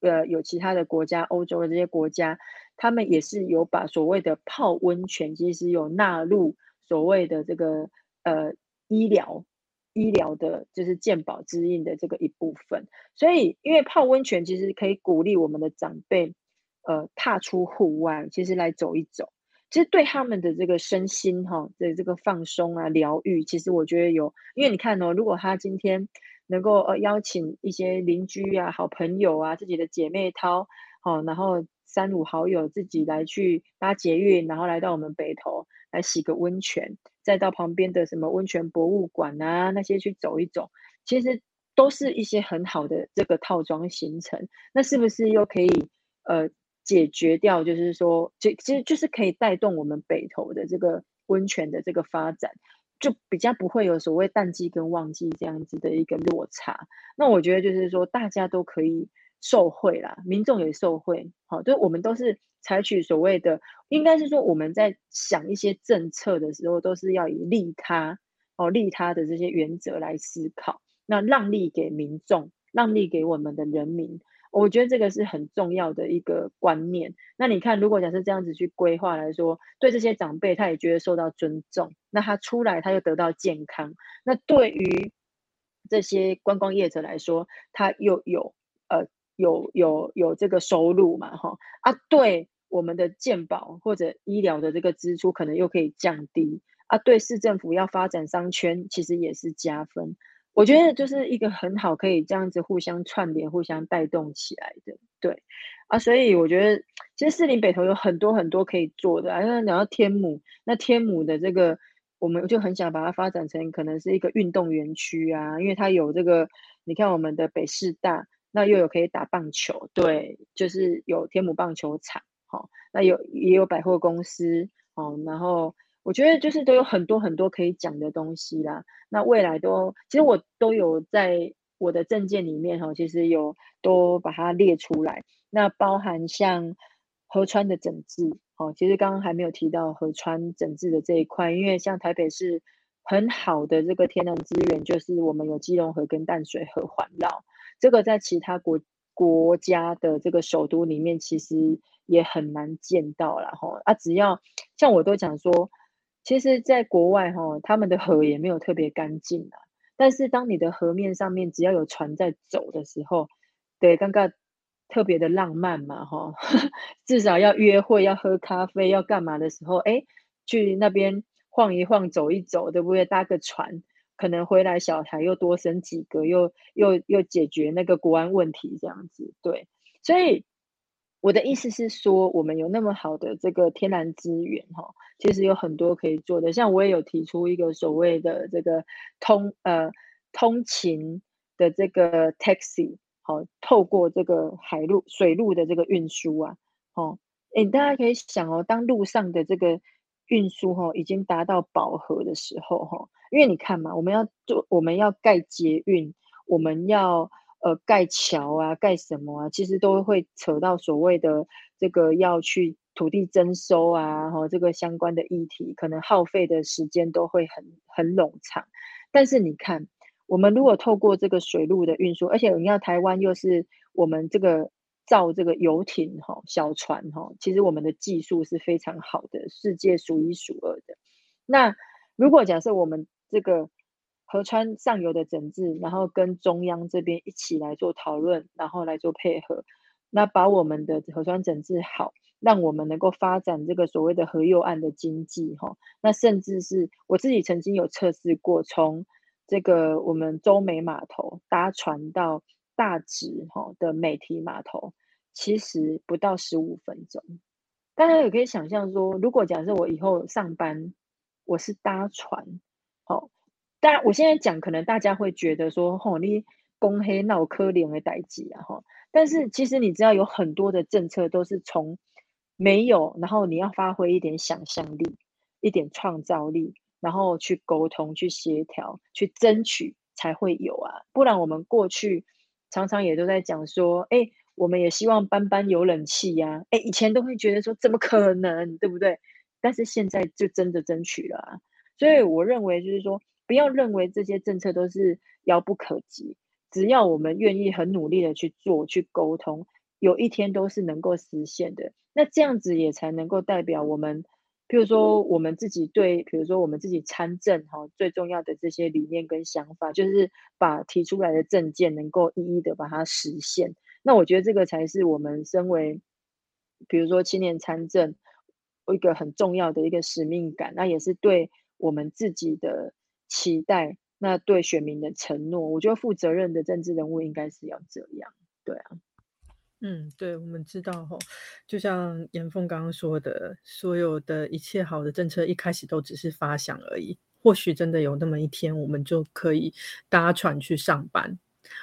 呃有其他的国家，欧洲的这些国家，他们也是有把所谓的泡温泉，其实有纳入所谓的这个呃。医疗，医疗的就是健保之印的这个一部分，所以因为泡温泉其实可以鼓励我们的长辈，呃，踏出户外，其实来走一走，其实对他们的这个身心哈的这个放松啊、疗愈，其实我觉得有，因为你看哦，如果他今天能够呃邀请一些邻居啊、好朋友啊、自己的姐妹淘，好，然后三五好友自己来去搭捷运，然后来到我们北投来洗个温泉。再到旁边的什么温泉博物馆啊，那些去走一走，其实都是一些很好的这个套装行程。那是不是又可以呃解决掉？就是说，就其实就是可以带动我们北投的这个温泉的这个发展，就比较不会有所谓淡季跟旺季这样子的一个落差。那我觉得就是说，大家都可以受惠啦，民众也受惠。好，就我们都是。采取所谓的，应该是说我们在想一些政策的时候，都是要以利他哦，利他的这些原则来思考，那让利给民众，让利给我们的人民我觉得这个是很重要的一个观念。那你看，如果假设这样子去规划来说，对这些长辈他也觉得受到尊重，那他出来他又得到健康，那对于这些观光业者来说，他又有呃有有有这个收入嘛，哈啊，对我们的健保或者医疗的这个支出可能又可以降低啊，对市政府要发展商圈其实也是加分。我觉得就是一个很好可以这样子互相串联、互相带动起来的，对啊，所以我觉得其实四林北投有很多很多可以做的啊。因为讲到天母，那天母的这个。我们就很想把它发展成可能是一个运动园区啊，因为它有这个，你看我们的北师大，那又有可以打棒球，对，就是有天母棒球场，好，那有也有百货公司，哦，然后我觉得就是都有很多很多可以讲的东西啦。那未来都，其实我都有在我的证件里面哈，其实有都把它列出来，那包含像河川的整治。哦，其实刚刚还没有提到河川整治的这一块，因为像台北是很好的这个天然资源，就是我们有基隆河跟淡水河环绕，这个在其他国国家的这个首都里面其实也很难见到了哈。啊，只要像我都讲说，其实在国外哈，他们的河也没有特别干净啊，但是当你的河面上面只要有船在走的时候，对，刚刚。特别的浪漫嘛，哈，[laughs] 至少要约会、要喝咖啡、要干嘛的时候，哎，去那边晃一晃、走一走，对不对？搭个船，可能回来小孩又多生几个，又又又解决那个国安问题，这样子，对。所以我的意思是说，我们有那么好的这个天然资源，哈，其实有很多可以做的。像我也有提出一个所谓的这个通呃通勤的这个 taxi。好，透过这个海路、水路的这个运输啊，哦，哎，大家可以想哦，当路上的这个运输哈已经达到饱和的时候哈，因为你看嘛，我们要做，我们要盖捷运，我们要呃盖桥啊，盖什么啊，其实都会扯到所谓的这个要去土地征收啊，哈，这个相关的议题，可能耗费的时间都会很很冗长，但是你看。我们如果透过这个水路的运输，而且你看台湾又是我们这个造这个游艇哈、小船哈，其实我们的技术是非常好的，世界数一数二的。那如果假设我们这个河川上游的整治，然后跟中央这边一起来做讨论，然后来做配合，那把我们的河川整治好，让我们能够发展这个所谓的河右岸的经济哈。那甚至是我自己曾经有测试过从。这个我们中美码头搭船到大直哈的美堤码头，其实不到十五分钟。大家也可以想象说，如果假设我以后上班我是搭船，好，当然我现在讲可能大家会觉得说，吼你公黑闹科联的代际啊哈。但是其实你知道有很多的政策都是从没有，然后你要发挥一点想象力，一点创造力。然后去沟通、去协调、去争取，才会有啊。不然我们过去常常也都在讲说，哎，我们也希望班班有冷气呀。哎，以前都会觉得说，怎么可能，对不对？但是现在就真的争取了啊。所以我认为就是说，不要认为这些政策都是遥不可及，只要我们愿意很努力的去做、去沟通，有一天都是能够实现的。那这样子也才能够代表我们。譬如说，我们自己对，比如说我们自己参政哈，最重要的这些理念跟想法，就是把提出来的政见能够一一的把它实现。那我觉得这个才是我们身为，比如说青年参政一个很重要的一个使命感，那也是对我们自己的期待，那对选民的承诺。我觉得负责任的政治人物应该是要这样，对啊。嗯，对，我们知道哈，就像严凤刚刚说的，所有的一切好的政策一开始都只是发想而已。或许真的有那么一天，我们就可以搭船去上班；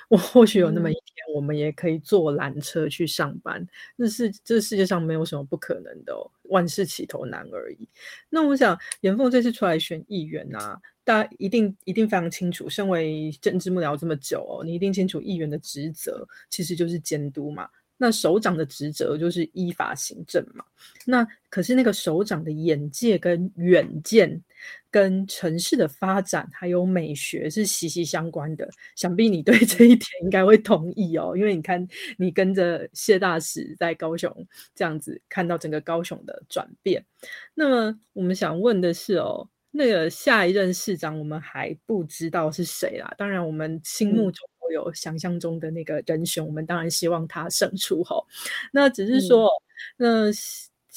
我或许有那么一天，我们也可以坐缆车去上班。这是这世界上没有什么不可能的哦，万事起头难而已。那我想，严凤这次出来选议员啊，大家一定一定非常清楚，身为政治幕僚这么久哦，你一定清楚议员的职责其实就是监督嘛。那首长的职责就是依法行政嘛。那可是那个首长的眼界跟远见，跟城市的发展还有美学是息息相关的。想必你对这一点应该会同意哦，因为你看，你跟着谢大使在高雄这样子看到整个高雄的转变。那么我们想问的是哦，那个下一任市长我们还不知道是谁啦。当然，我们心目中都有想象中的那个人选，我们当然希望他胜出吼。那只是说，那。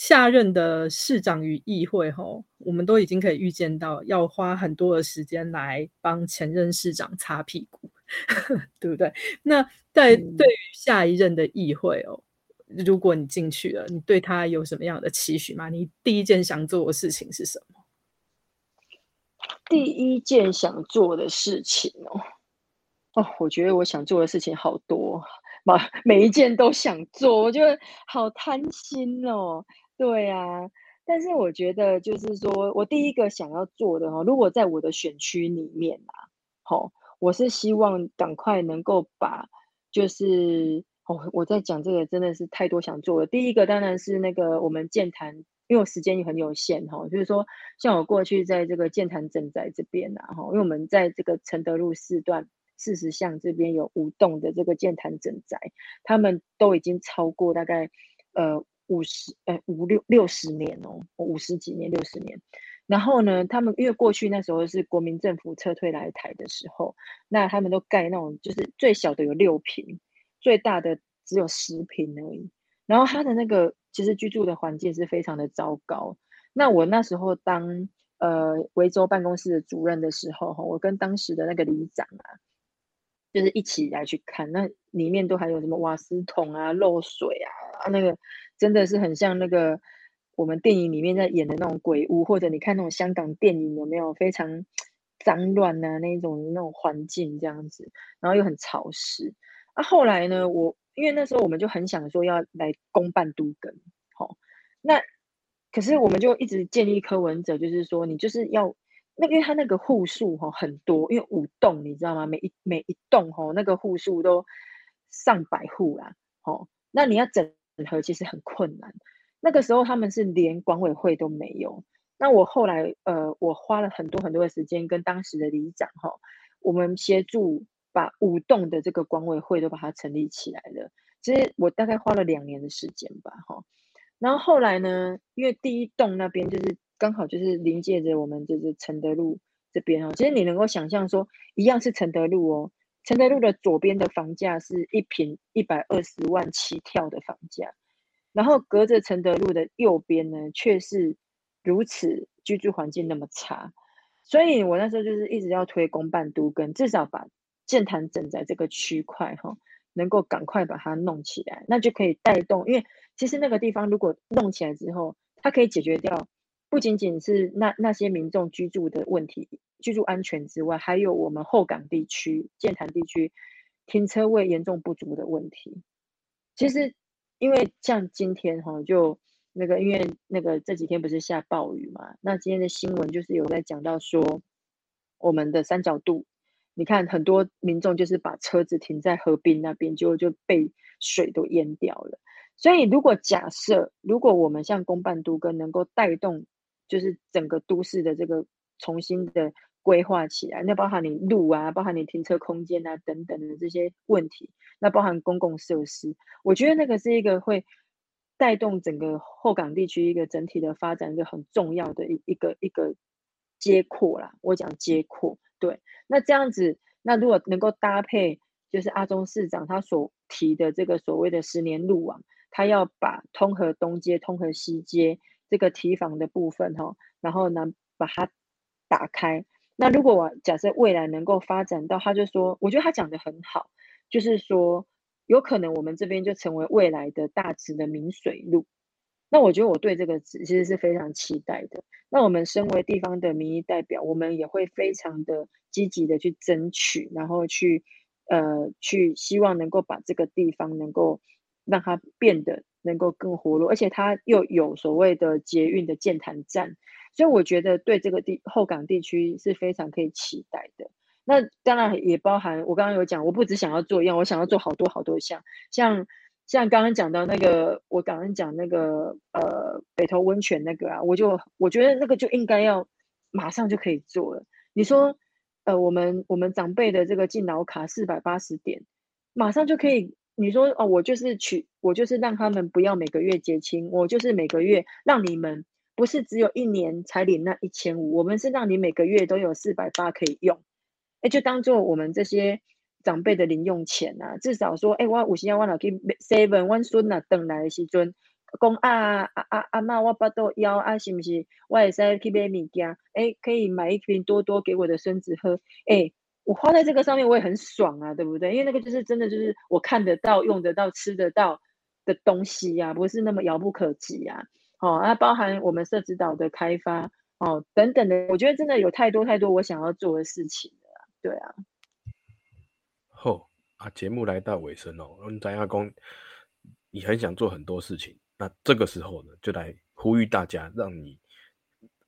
下任的市长与议会，吼，我们都已经可以预见到，要花很多的时间来帮前任市长擦屁股，[laughs] 对不对？那在对于下一任的议会哦，如果你进去了，你对他有什么样的期许吗？你第一件想做的事情是什么？第一件想做的事情哦，哦，我觉得我想做的事情好多，[laughs] 每每一件都想做，我觉得好贪心哦。对啊，但是我觉得就是说，我第一个想要做的哈，如果在我的选区里面啊，好，我是希望赶快能够把，就是哦，我在讲这个真的是太多想做的。第一个当然是那个我们建谈，因为我时间也很有限哈，就是说像我过去在这个建坛镇宅这边啊，哈，因为我们在这个承德路四段四十巷这边有五栋的这个建坛镇宅，他们都已经超过大概呃。五十呃五六六十年哦，五十几年六十年，然后呢，他们因为过去那时候是国民政府撤退来台的时候，那他们都盖那种就是最小的有六平，最大的只有十平而已。然后他的那个其实居住的环境是非常的糟糕。那我那时候当呃维州办公室的主任的时候，我跟当时的那个里长啊，就是一起来去看，那里面都还有什么瓦斯桶啊、漏水啊，那个。真的是很像那个我们电影里面在演的那种鬼屋，或者你看那种香港电影有没有非常脏乱啊那种那种环境这样子，然后又很潮湿。啊，后来呢，我因为那时候我们就很想说要来公办都根，好，那可是我们就一直建立柯文哲，就是说你就是要那因为他那个户数哈很多，因为五栋你知道吗？每一每一栋哈那个户数都上百户啦，好，那你要整。合其实很困难，那个时候他们是连管委会都没有。那我后来呃，我花了很多很多的时间跟当时的里长哈，我们协助把五栋的这个管委会都把它成立起来了。其实我大概花了两年的时间吧哈。然后后来呢，因为第一栋那边就是刚好就是临接着我们就是承德路这边哦。其实你能够想象说，一样是承德路哦。承德路的左边的房价是一平一百二十万起跳的房价，然后隔着承德路的右边呢，却是如此居住环境那么差，所以我那时候就是一直要推公办都跟，至少把建坛整在这个区块哈，能够赶快把它弄起来，那就可以带动，因为其实那个地方如果弄起来之后，它可以解决掉。不仅仅是那那些民众居住的问题、居住安全之外，还有我们后港地区、建潭地区停车位严重不足的问题。其实，因为像今天哈，就那个因为那个这几天不是下暴雨嘛，那今天的新闻就是有在讲到说，我们的三角渡，你看很多民众就是把车子停在河滨那边，就就被水都淹掉了。所以，如果假设如果我们像公办都跟能够带动。就是整个都市的这个重新的规划起来，那包含你路啊，包含你停车空间啊等等的这些问题，那包含公共设施，我觉得那个是一个会带动整个后港地区一个整体的发展一个很重要的一一个一个接扩啦。我讲接扩，对，那这样子，那如果能够搭配，就是阿中市长他所提的这个所谓的十年路网，他要把通河东街、通河西街。这个提防的部分哈，然后呢把它打开。那如果我假设未来能够发展到，他就说，我觉得他讲的很好，就是说有可能我们这边就成为未来的大直的明水路。那我觉得我对这个其实是非常期待的。那我们身为地方的民意代表，我们也会非常的积极的去争取，然后去呃去希望能够把这个地方能够让它变得。能够更活络，而且它又有所谓的捷运的建潭站，所以我觉得对这个地后港地区是非常可以期待的。那当然也包含我刚刚有讲，我不只想要做一样，我想要做好多好多项，像像刚刚讲到那个，我刚刚讲那个呃北投温泉那个啊，我就我觉得那个就应该要马上就可以做了。你说，呃，我们我们长辈的这个敬老卡四百八十点，马上就可以。你说哦，我就是取，我就是让他们不要每个月结清，我就是每个月让你们不是只有一年才领那一千五，我们是让你每个月都有四百八可以用，哎，就当做我们这些长辈的零用钱啊，至少说，哎，我五十万我老给 seven 万孙啊等来的时阵，讲啊啊啊阿妈我八肚腰啊，是不是？我也是去买物件，哎，可以买一瓶多多给我的孙子喝，哎。我花在这个上面，我也很爽啊，对不对？因为那个就是真的，就是我看得到、用得到、吃得到的东西呀，不是那么遥不可及呀。哦，啊，包含我们社子岛的开发哦，等等的，我觉得真的有太多太多我想要做的事情了。对啊。好啊，节目来到尾声哦，张亚公，你很想做很多事情，那这个时候呢，就来呼吁大家，让你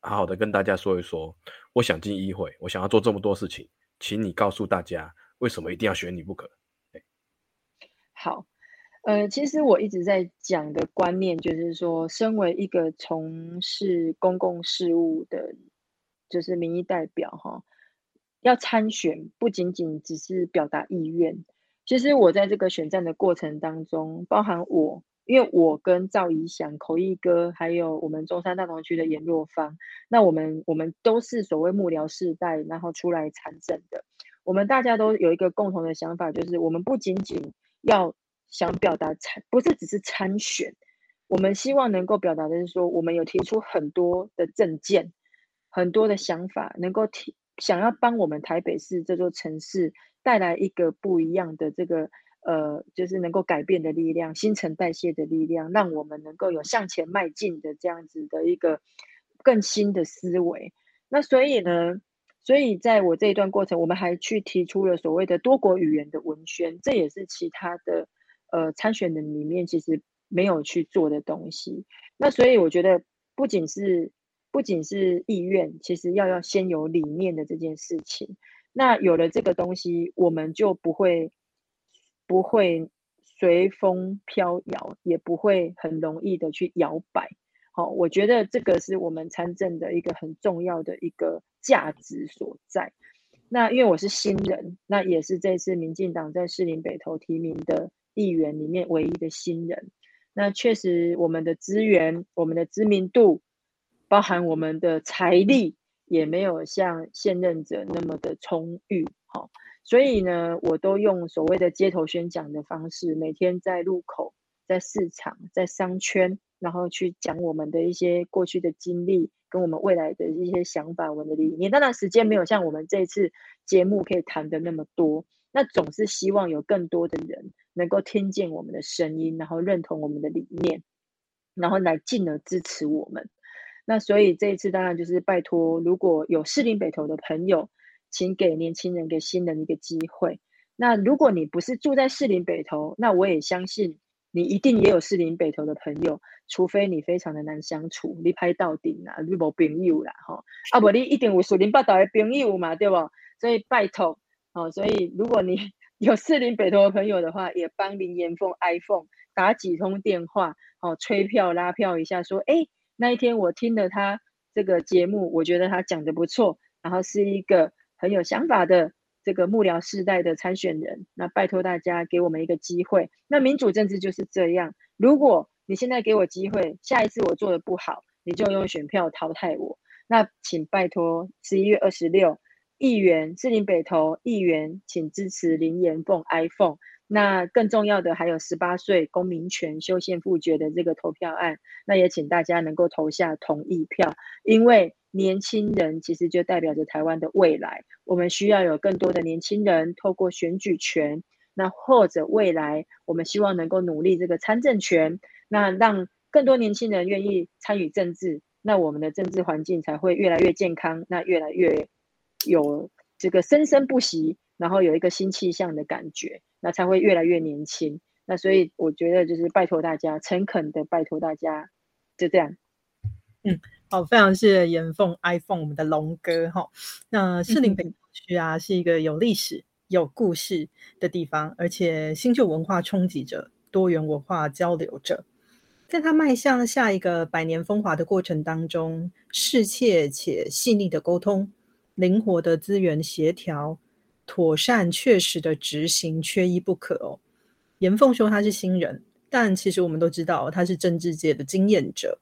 好好的跟大家说一说，我想进议会，我想要做这么多事情。请你告诉大家，为什么一定要选你不可？好，呃，其实我一直在讲的观念就是说，身为一个从事公共事务的，就是民意代表哈，要参选不仅仅只是表达意愿。其实我在这个选战的过程当中，包含我。因为我跟赵怡翔、口译哥，还有我们中山大同区的严若芳，那我们我们都是所谓幕僚世代，然后出来参政的。我们大家都有一个共同的想法，就是我们不仅仅要想表达参，不是只是参选，我们希望能够表达的是说，我们有提出很多的政见，很多的想法，能够提想要帮我们台北市这座城市带来一个不一样的这个。呃，就是能够改变的力量，新陈代谢的力量，让我们能够有向前迈进的这样子的一个更新的思维。那所以呢，所以在我这一段过程，我们还去提出了所谓的多国语言的文宣，这也是其他的呃参选人里面其实没有去做的东西。那所以我觉得，不仅是不仅是意愿，其实要要先有理念的这件事情。那有了这个东西，我们就不会。不会随风飘摇，也不会很容易的去摇摆。好，我觉得这个是我们参政的一个很重要的一个价值所在。那因为我是新人，那也是这次民进党在士林北投提名的议员里面唯一的新人。那确实，我们的资源、我们的知名度，包含我们的财力，也没有像现任者那么的充裕。好。所以呢，我都用所谓的街头宣讲的方式，每天在路口、在市场、在商圈，然后去讲我们的一些过去的经历，跟我们未来的一些想法、我们的理念。当然，时间没有像我们这次节目可以谈的那么多，那总是希望有更多的人能够听见我们的声音，然后认同我们的理念，然后来进而支持我们。那所以这一次当然就是拜托，如果有士林北投的朋友。请给年轻人、给新人一个机会。那如果你不是住在士林北投，那我也相信你一定也有士林北投的朋友，除非你非常的难相处，你拍到顶啊，你无朋友啦，哈，啊不，你一定有士林北投的朋友嘛，对不？所以拜托，哦，所以如果你有四零北投的朋友的话，也帮林岩凤 iPhone 打几通电话，哦，催票拉票一下，说，哎，那一天我听了他这个节目，我觉得他讲的不错，然后是一个。很有想法的这个幕僚世代的参选人，那拜托大家给我们一个机会。那民主政治就是这样，如果你现在给我机会，下一次我做的不好，你就用选票淘汰我。那请拜托十一月二十六，议员士林北投议员，请支持林延凤 iPhone。那更重要的还有十八岁公民权修宪复决的这个投票案，那也请大家能够投下同意票，因为。年轻人其实就代表着台湾的未来，我们需要有更多的年轻人透过选举权，那或者未来我们希望能够努力这个参政权，那让更多年轻人愿意参与政治，那我们的政治环境才会越来越健康，那越来越有这个生生不息，然后有一个新气象的感觉，那才会越来越年轻。那所以我觉得就是拜托大家，诚恳的拜托大家，就这样，嗯。好，非常谢谢严凤 iPhone，我们的龙哥哈。那士林北区啊，是一个有历史、有故事的地方，而且新旧文化冲击着，多元文化交流着。在他迈向下一个百年风华的过程当中，适切且细腻的沟通，灵活的资源协调，妥善确实的执行，缺一不可哦。严凤说他是新人，但其实我们都知道他是政治界的经验者。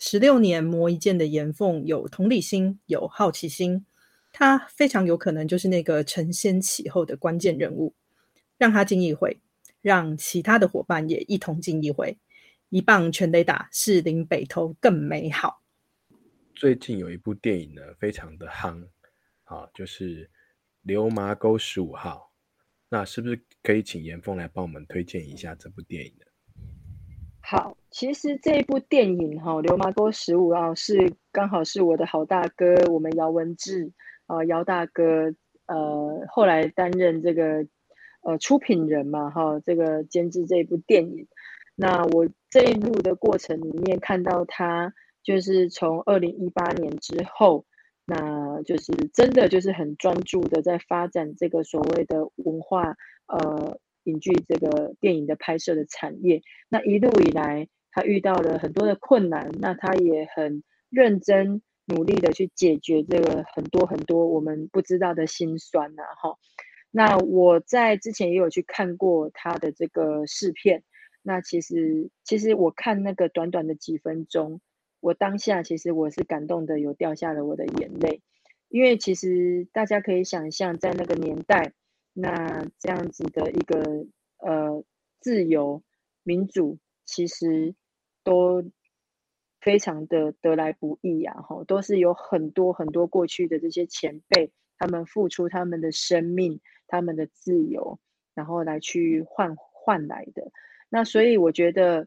十六年磨一剑的严凤有同理心，有好奇心，他非常有可能就是那个承先启后的关键人物。让他进一回，让其他的伙伴也一同进一回。一棒全得打，士林北投更美好。最近有一部电影呢，非常的夯，啊，就是《流麻沟十五号》。那是不是可以请严峰来帮我们推荐一下这部电影呢？好，其实这一部电影哈，《流麻沟十五号》是刚好是我的好大哥，我们姚文志啊，姚大哥，呃，后来担任这个呃出品人嘛，哈，这个监制这一部电影。那我这一路的过程里面，看到他就是从二零一八年之后，那就是真的就是很专注的在发展这个所谓的文化呃影剧这个电影的拍摄的产业。那一路以来，他遇到了很多的困难，那他也很认真努力的去解决这个很多很多我们不知道的辛酸呐哈。那我在之前也有去看过他的这个试片。那其实，其实我看那个短短的几分钟，我当下其实我是感动的，有掉下了我的眼泪。因为其实大家可以想象，在那个年代，那这样子的一个呃自由民主，其实都非常的得来不易呀，哈，都是有很多很多过去的这些前辈，他们付出他们的生命、他们的自由，然后来去换换来的。那所以我觉得，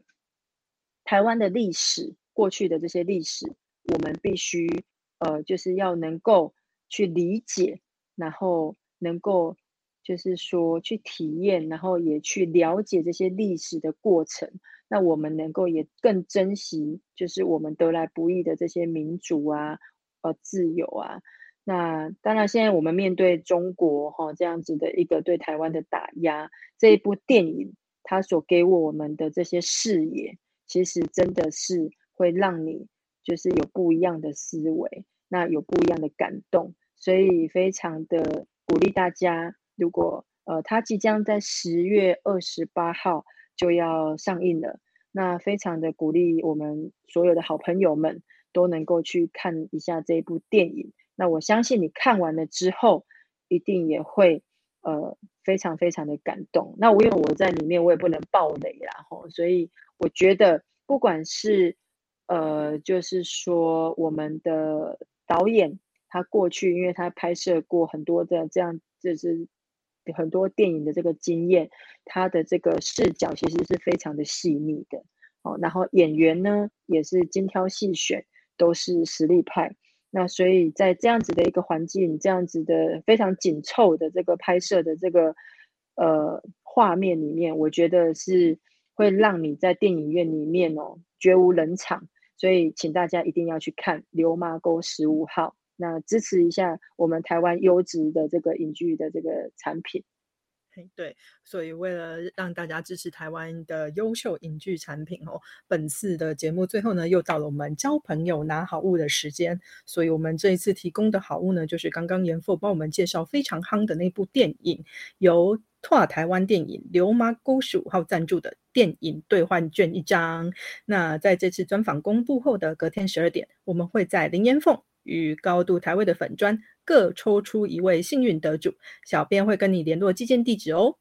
台湾的历史过去的这些历史，我们必须呃，就是要能够去理解，然后能够就是说去体验，然后也去了解这些历史的过程。那我们能够也更珍惜，就是我们得来不易的这些民主啊，呃，自由啊。那当然，现在我们面对中国哈这样子的一个对台湾的打压，这一部电影。它所给我们的这些视野，其实真的是会让你就是有不一样的思维，那有不一样的感动，所以非常的鼓励大家。如果呃，他即将在十月二十八号就要上映了，那非常的鼓励我们所有的好朋友们都能够去看一下这部电影。那我相信你看完了之后，一定也会。呃，非常非常的感动。那我因为我在里面，我也不能爆雷啦，吼，所以我觉得不管是呃，就是说我们的导演他过去，因为他拍摄过很多的这样，就是很多电影的这个经验，他的这个视角其实是非常的细腻的，哦，然后演员呢也是精挑细选，都是实力派。那所以在这样子的一个环境，这样子的非常紧凑的这个拍摄的这个呃画面里面，我觉得是会让你在电影院里面哦绝无冷场。所以请大家一定要去看《流麻沟十五号》，那支持一下我们台湾优质的这个影剧的这个产品。对，所以为了让大家支持台湾的优秀影剧产品哦，本次的节目最后呢，又到了我们交朋友拿好物的时间。所以我们这一次提供的好物呢，就是刚刚严父帮我们介绍非常夯的那部电影，由拓台湾电影流麻沟十五号赞助的电影兑换券一张。那在这次专访公布后的隔天十二点，我们会在林岩凤与高度台位的粉砖。各抽出一位幸运得主，小编会跟你联络寄件地址哦。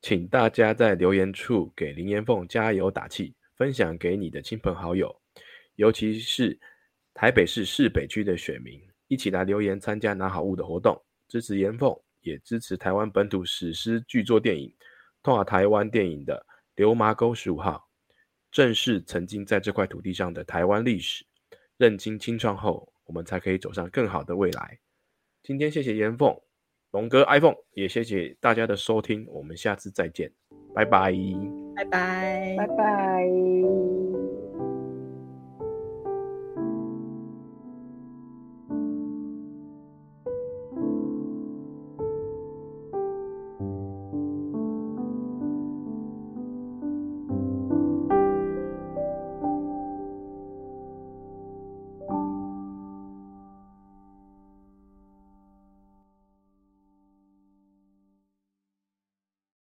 请大家在留言处给林岩凤加油打气，分享给你的亲朋好友，尤其是台北市市北区的选民，一起来留言参加拿好物的活动，支持岩凤，也支持台湾本土史诗巨作电影《通往台湾电影的流麻沟十五号》，正是曾经在这块土地上的台湾历史，认清清创后。我们才可以走上更好的未来。今天谢谢严凤、龙哥、iPhone，也谢谢大家的收听。我们下次再见，拜拜，拜拜，拜拜。